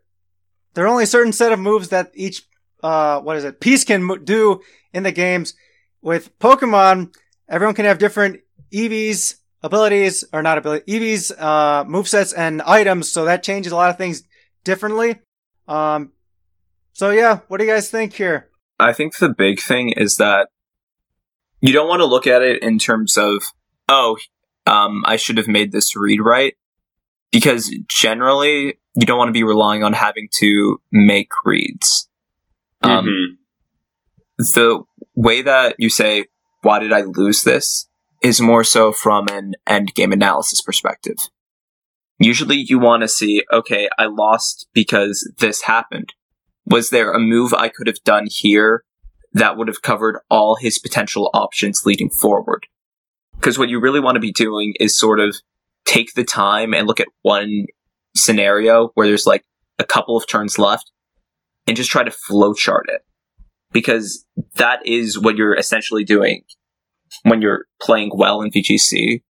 there are only a certain set of moves that each, uh, what is it, piece can do in the games with Pokemon, everyone can have different EVs, abilities, or not ability, EVs, uh, movesets and items, so that changes a lot of things differently. Um, so yeah, what do you guys think here? I think the big thing is that you don't want to look at it in terms of, oh, um, I should have made this read right. Because generally, you don't want to be relying on having to make reads. Um, mm-hmm the way that you say, why did I lose this? is more so from an end game analysis perspective. Usually you want to see, okay, I lost because this happened. Was there a move I could have done here that would have covered all his potential options leading forward? Because what you really want to be doing is sort of take the time and look at one scenario where there's like a couple of turns left and just try to flowchart it because that is what you're essentially doing when you're playing well in VGC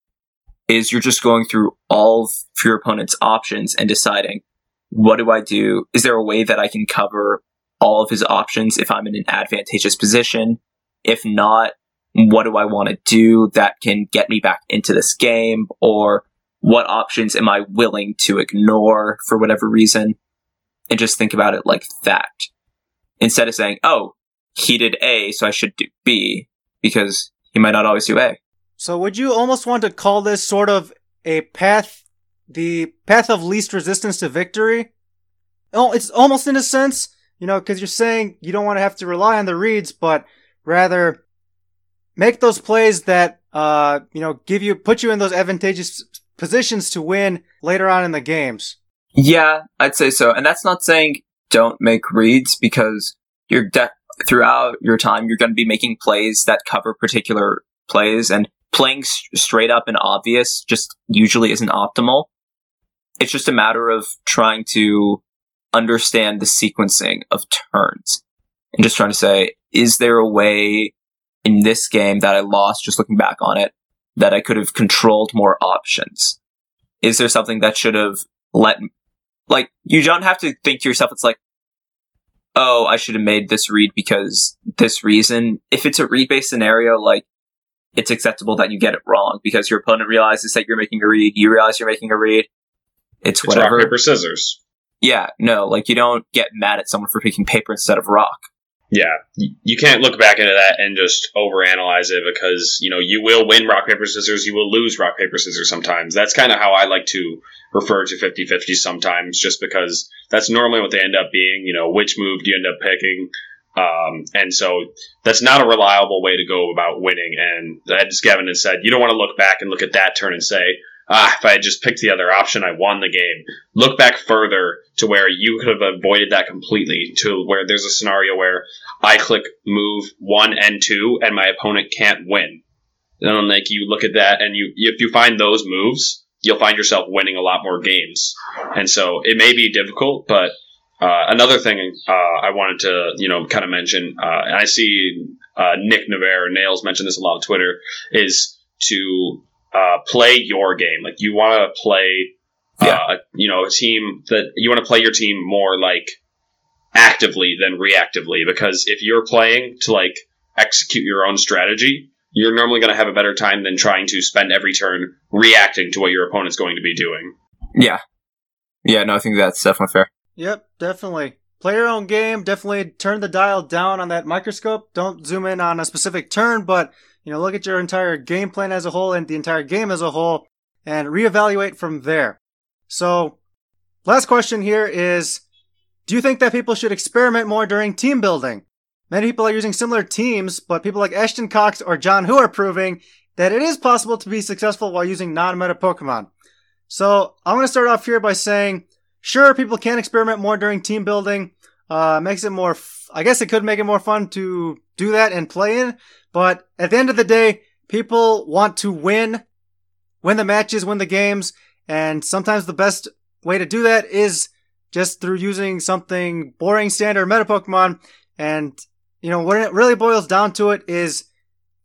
is you're just going through all of your opponent's options and deciding what do I do? Is there a way that I can cover all of his options if I'm in an advantageous position? If not, what do I want to do that can get me back into this game? Or what options am I willing to ignore for whatever reason? And just think about it like that. Instead of saying, oh, he did A, so I should do B, because he might not always do A. So would you almost want to call this sort of a path, the path of least resistance to victory? Oh, it's almost in a sense, you know, because you're saying you don't want to have to rely on the reads, but rather make those plays that, uh, you know, give you, put you in those advantageous positions to win later on in the games. Yeah, I'd say so. And that's not saying don't make reads because you're de- throughout your time, you're going to be making plays that cover particular plays and playing s- straight up and obvious just usually isn't optimal. It's just a matter of trying to understand the sequencing of turns and just trying to say, is there a way in this game that I lost just looking back on it that I could have controlled more options? Is there something that should have let, like, you don't have to think to yourself, it's like, oh, I should have made this read because this reason. If it's a read based scenario, like, it's acceptable that you get it wrong because your opponent realizes that you're making a read, you realize you're making a read. It's, It's whatever. rock paper scissors. Yeah, no, like you don't get mad at someone for picking paper instead of rock. Yeah, you can't look back into that and just overanalyze it because you know you will win rock paper scissors, you will lose rock paper scissors sometimes. That's kind of how I like to refer to 50-50 sometimes, just because that's normally what they end up being. You know, which move do you end up picking? Um, and so that's not a reliable way to go about winning. And as Gavin has said, you don't want to look back and look at that turn and say, ah, if I had just picked the other option, I won the game. Look back further to where you could have avoided that completely, to where there's a scenario where I click move one and two, and my opponent can't win. And like you look at that, and you if you find those moves, you'll find yourself winning a lot more games. And so it may be difficult, but uh, another thing uh, I wanted to you know kind of mention, uh, and I see uh, Nick Navarre Nails mention this a lot on Twitter, is to uh, play your game. Like you want to play, Yeah. uh, you know, a team that you want to play your team more like actively than reactively. Because if you're playing to like execute your own strategy, you're normally going to have a better time than trying to spend every turn reacting to what your opponent's going to be doing. Yeah. Yeah, no, I think that's definitely fair. Yep, definitely. Play your own game. Definitely turn the dial down on that microscope. Don't zoom in on a specific turn, but you know, look at your entire game plan as a whole and the entire game as a whole and reevaluate from there. So, last question here is do you think that people should experiment more during team building? Many people are using similar teams, but people like Ashton Cox or John Who are proving that it is possible to be successful while using non-meta Pokemon. So, I'm going to start off here by saying Sure, people can experiment more during team building. Uh, makes it more, I guess it could make it more fun to do that and play in. But at the end of the day, people want to win, win the matches, win the games. And sometimes the best way to do that is just through using something boring standard meta Pokemon. And, you know, when it really boils down to it is,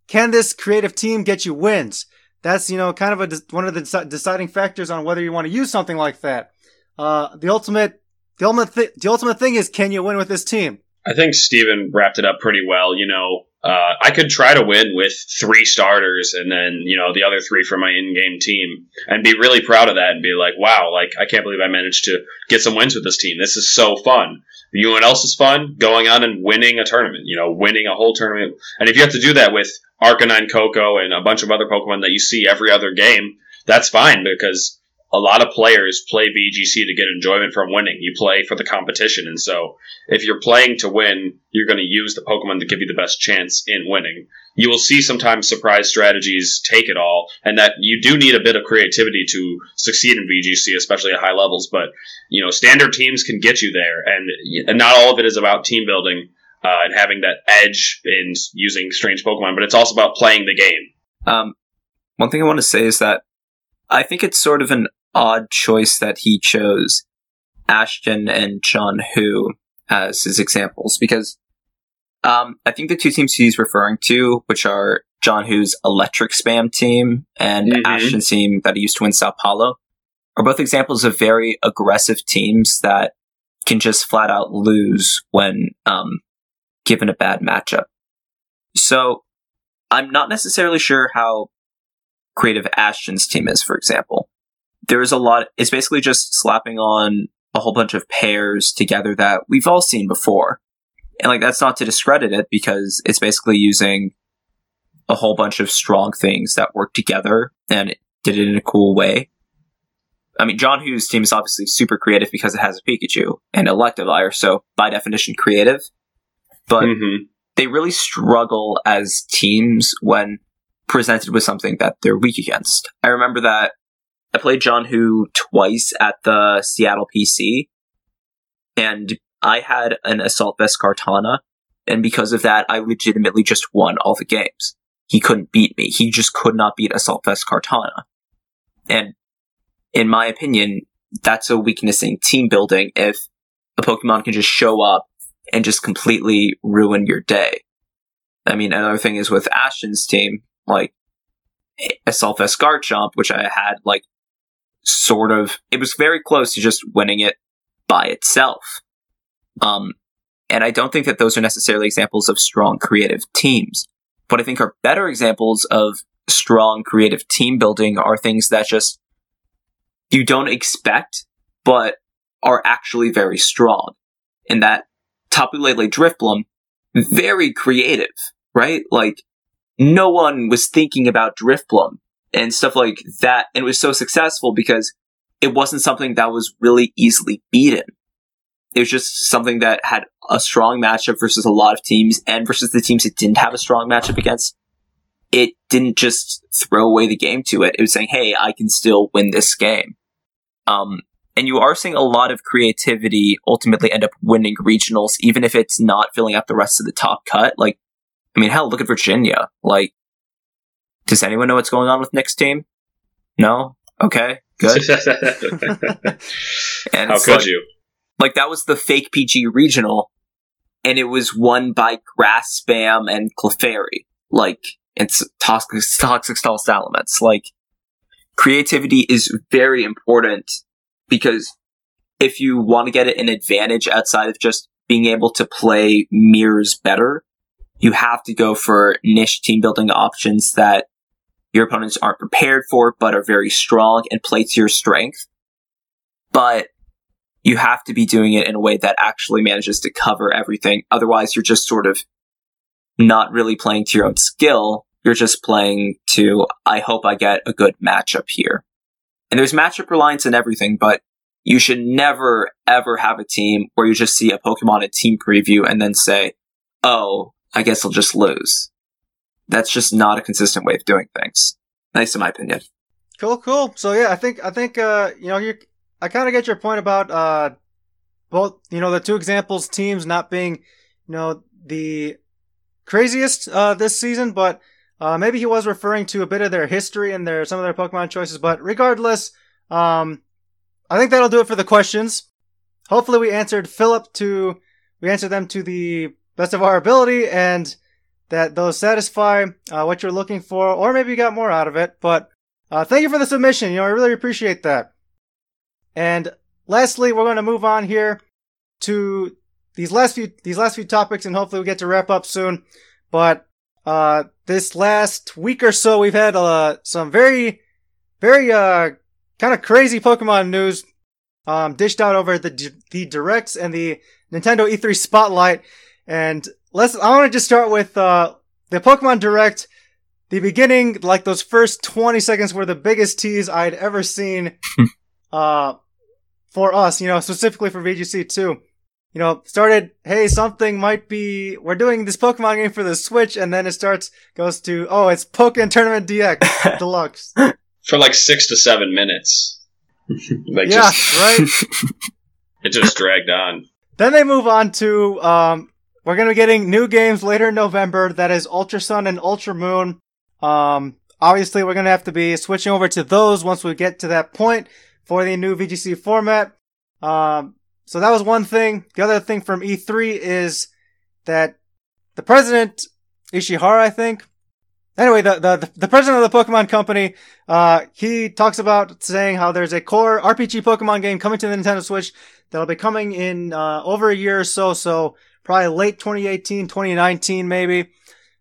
can this creative team get you wins? That's, you know, kind of a, one of the deciding factors on whether you want to use something like that. Uh, the ultimate, the ultimate, th- the ultimate thing is, can you win with this team? I think Steven wrapped it up pretty well. You know, uh, I could try to win with three starters and then, you know, the other three for my in game team and be really proud of that and be like, wow, like, I can't believe I managed to get some wins with this team. This is so fun. You know what else is fun? Going on and winning a tournament, you know, winning a whole tournament. And if you have to do that with Arcanine Koko and a bunch of other Pokemon that you see every other game, that's fine because a lot of players play VGC to get enjoyment from winning. You play for the competition. And so if you're playing to win, you're going to use the Pokemon to give you the best chance in winning. You will see sometimes surprise strategies take it all, and that you do need a bit of creativity to succeed in VGC, especially at high levels. But, you know, standard teams can get you there, and, and not all of it is about team building uh, and having that edge in using strange Pokemon, but it's also about playing the game. Um, one thing I want to say is that I think it's sort of an odd choice that he chose Ashton and John Who as his examples because um, I think the two teams he's referring to, which are John Who's electric spam team and Mhm. Ashton's team that he used to win Sao Paulo, are both examples of very aggressive teams that can just flat out lose when um, given a bad matchup. So I'm not necessarily sure how creative Ashton's team is, for example. There's a lot. It's basically just slapping on a whole bunch of pairs together that we've all seen before. And like, that's not to discredit it because it's basically using a whole bunch of strong things that work together and it did it in a cool way. I mean, John Hughes' team is obviously super creative because it has a Pikachu and Electivire, so by definition creative. But Mhm. they really struggle as teams when presented with something that they're weak against. I remember that I played John Who twice at the Seattle PC, and I had an Assault Vest Kartana, and because of that, I legitimately just won all the games. He couldn't beat me. He just could not beat Assault Vest Kartana. And in my opinion, that's a weakness in team building if a Pokemon can just show up and just completely ruin your day. I mean, another thing is with Ashton's team, like Assault Vest Garchomp, which I had like sort of, it was very close to just winning it by itself. Um, and I don't think that those are necessarily examples of strong creative teams. What I think are better examples of strong creative team building are things that just you don't expect, but are actually very strong. And that Tapu Lele Drifblim, very creative, right? Like, no one was thinking about Drifblim and stuff like that. And it was so successful because it wasn't something that was really easily beaten. It was just something that had a strong matchup versus a lot of teams and versus the teams it didn't have a strong matchup against. It didn't just throw away the game to it. It was saying, Hey, I can still win this game. Um, and you are seeing a lot of creativity ultimately end up winning regionals, even if it's not filling out the rest of the top cut. Like, I mean, hell, look at Virginia. Like, does anyone know what's going on with Nick's team? No? Okay, good. And How could like, you? like that was the fake PG regional, and it was won by Grass Spam and Clefairy. Like it's toxic, toxic stall Salamence. Like creativity is very important because if you want to get an advantage outside of just being able to play mirrors better, you have to go for niche team building options that your opponents aren't prepared for, but are very strong and play to your strength. But you have to be doing it in a way that actually manages to cover everything. Otherwise, you're just sort of not really playing to your own skill. You're just playing to, I hope I get a good matchup here. And there's matchup reliance in everything, but you should never, ever have a team where you just see a Pokemon in team preview and then say, oh, I guess I'll just lose. That's just not a consistent way of doing things. Nice in my opinion. Cool, cool. So yeah, I think I think uh you know you I kind of get your point about uh both you know the two examples teams not being you know the craziest uh this season, but uh maybe he was referring to a bit of their history and their some of their Pokemon choices. But regardless, um I think that'll do it for the questions. Hopefully we answered Philip to we answered them to the best of our ability and that those satisfy uh, what you're looking for, or maybe you got more out of it. But uh, thank you for the submission. You know, I really appreciate that. And lastly, we're going to move on here to these last few these last few topics, and hopefully we get to wrap up soon. But uh, this last week or so, we've had uh, some very, very uh, kind of crazy Pokemon news um, dished out over the the directs and the Nintendo E3 Spotlight. And let's I want to just start with uh, the Pokemon Direct. The beginning, like those first 20 seconds were the biggest tease I'd ever seen, uh, for us, you know, specifically for VGC too. You know, started, hey, something might be, we're doing this Pokemon game for the Switch, and then it starts, goes to, oh, it's Pokkén Tournament DX Deluxe. For like six to seven minutes. like yeah, just right? it just dragged on. Then they move on to, um, we're gonna be getting new games later in November. That is Ultra Sun and Ultra Moon. Um, obviously we're gonna have to be switching over to those once we get to that point for the new VGC format. Um, so that was one thing. The other thing from E3 is that the president, Ishihara, I think. Anyway, the, the, the president of the Pokemon company, uh, he talks about saying how there's a core RPG Pokemon game coming to the Nintendo Switch that'll be coming in, uh, over a year or so. So probably late 2018, 2019 maybe.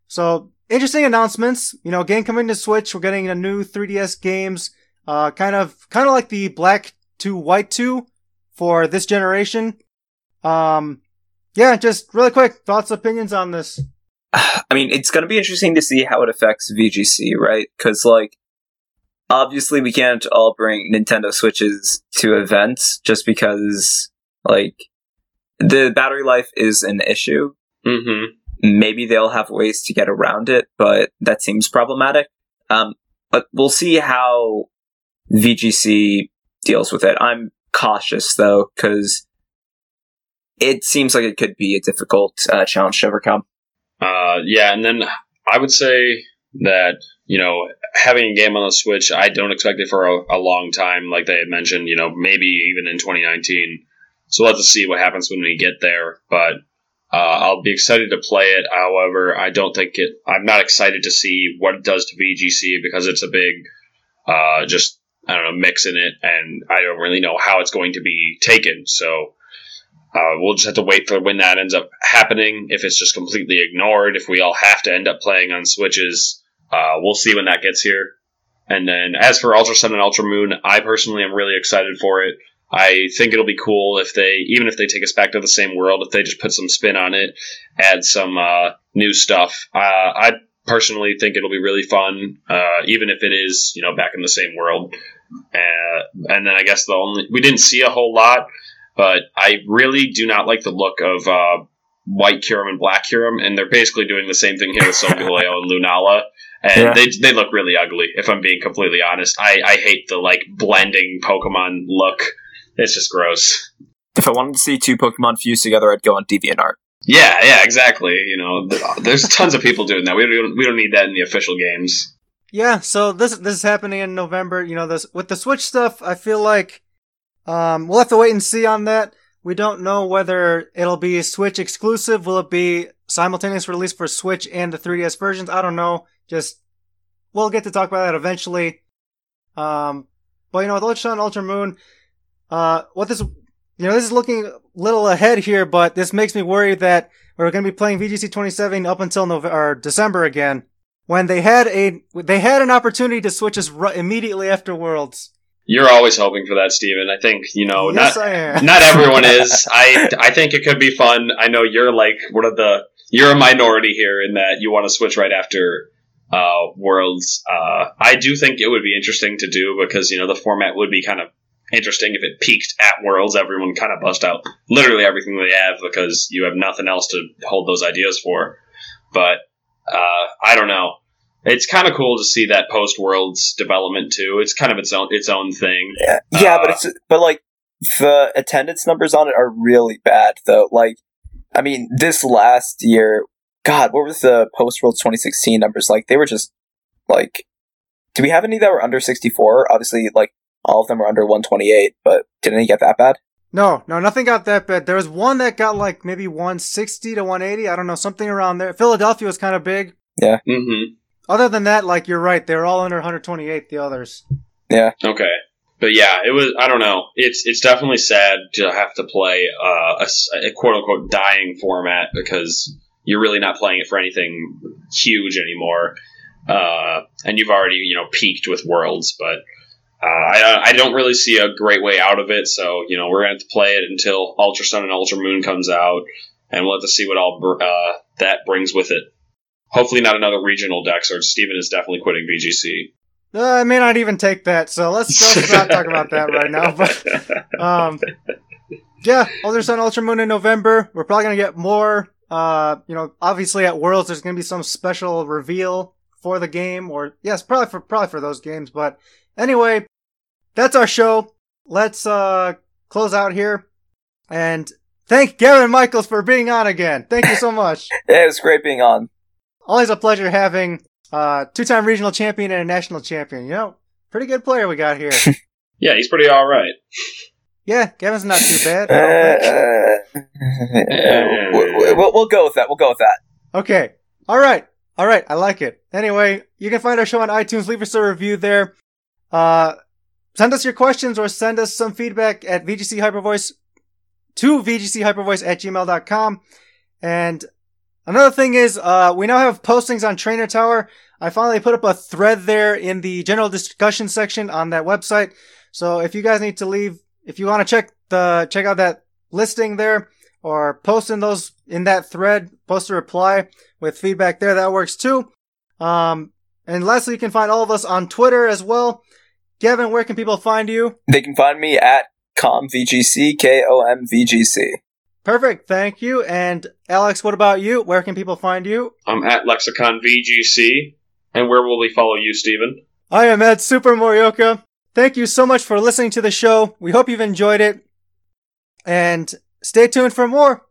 So interesting announcements. You know, game coming to Switch. We're getting a new 3DS games, Uh, kind of, kind of like the black to white two for this generation. Um, yeah, just really quick thoughts, opinions on this. I mean, it's going to be interesting to see how it affects VGC, right? Because, like, obviously we can't all bring Nintendo Switches to events just because, like, the battery life is an issue. Mm-hmm. Maybe they'll have ways to get around it, but that seems problematic. Um, but we'll see how VGC deals with it. I'm cautious though, because it seems like it could be a difficult uh, challenge to overcome. Uh, yeah, and then I would say that you know having a game on the Switch, I don't expect it for a, a long time. Like they had mentioned, you know, maybe even in 2019. So to see what happens when we get there. But uh, I'll be excited to play it. However, I don't think it. I'm not excited to see what it does to VGC because it's a big, uh, just I don't know, mix in it, and I don't really know how it's going to be taken. So uh, we'll just have to wait for when that ends up happening. If it's just completely ignored, if we all have to end up playing on Switches, uh, we'll see when that gets here. And then as for Ultra Sun and Ultra Moon, I personally am really excited for it. I think it'll be cool if they, even if they take us back to the same world, if they just put some spin on it, add some uh, new stuff. Uh, I personally think it'll be really fun, uh, even if it is, you know, back in the same world. Uh, and then I guess the only we didn't see a whole lot, but I really do not like the look of uh, White Kyurem and Black Kyurem, and they're basically doing the same thing here with Solgaleo and Lunala. And Yeah. they, they look really ugly, if I'm being completely honest. I, I hate the like blending Pokemon look. It's just gross. If I wanted to see two Pokemon fuse together, I'd go on DeviantArt. Yeah, yeah, exactly. You know, there's tons of people doing that. We don't we don't need that in the official games. Yeah, so this this is happening in November. You know, this with the Switch stuff. I feel like um, we'll have to wait and see on that. We don't know whether it'll be Switch exclusive. Will it be simultaneous release for Switch and the 3DS versions? I don't know. Just we'll get to talk about that eventually. Um, but you know, with Ultra Sun, Ultra Moon, uh, what this, you know, this is looking a little ahead here, but this makes me worry that we're going to be playing VGC 27 up until November or December again when they had a they had an opportunity to switch us ru- immediately after Worlds. You're always hoping for that, Stephen. I think you know yes, not not everyone is. I I think it could be fun. I know you're like one of the you're a minority here in that you want to switch right after uh, Worlds. Uh, I do think it would be interesting to do because you know the format would be kind of interesting if it peaked at Worlds. Everyone kind of bust out literally everything they have because you have nothing else to hold those ideas for. But uh, I don't know. It's kind of cool to see that post Worlds development too. It's kind of its own its own thing. Yeah, yeah, but Uh, it's but like the attendance numbers on it are really bad though. Like, I mean, this last year, God, what were the post World 2016 numbers like? They were just like, do we have any that were under 64? Obviously, like all of them are under 128, but didn't any get that bad? No, no, nothing got that bad. There was one that got like maybe 160 to 180. I don't know, something around there. Philadelphia was kind of big. Yeah. Mm-hmm. Other than that, like you're right, they're all under 128. The others. Yeah. Okay. But yeah, it was. I don't know. It's it's definitely sad to have to play uh, a, s- a quote unquote dying format because you're really not playing it for anything huge anymore. Uh, and you've already you know peaked with worlds, but uh, I I don't really see a great way out of it. So you know we're gonna have to play it until Ultra Sun and Ultra Moon comes out, and we'll have to see what all br- uh, that brings with it. Hopefully, not another regional dex. Or Stephen is definitely quitting VGC. Uh, I may not even take that, so let's, let's not talk about that right now. But um, yeah, Ultra Sun, Ultra Moon in November. We're probably gonna get more. Uh, you know, obviously at Worlds, there's gonna be some special reveal for the game, or yes, probably for probably for those games. But anyway, that's our show. Let's uh close out here, and thank Gavin Michaels for being on again. Thank you so much. Yeah, it was great being on. Always a pleasure having uh two-time regional champion and a national champion. You know, pretty good player we got here. yeah, he's pretty all right. Yeah, Gavin's not too bad. Uh, I don't think. uh, we'll, we'll, we'll go with that. We'll go with that. Okay. All right. All right. I like it. Anyway, you can find our show on iTunes. Leave us a review there. Uh, send us your questions or send us some feedback at VGC Hypervoice to VGC Hypervoice at gmail.com. And, Another thing is, uh, we now have postings on Trainer Tower. I finally put up a thread there in the general discussion section on that website. So if you guys need to leave, if you want to check the, check out that listing there or post in those, in that thread, post a reply with feedback there, that works too. Um, and lastly, you can find all of us on Twitter as well. Gavin, where can people find you? They can find me at komvgc, K-O-M-V-G-C. Perfect, thank you. And Alex, what about you? Where can people find you? I'm at Lexicon VGC. And where will we follow you, Stephen? I am at Super Morioka. Thank you so much for listening to the show. We hope you've enjoyed it. And stay tuned for more.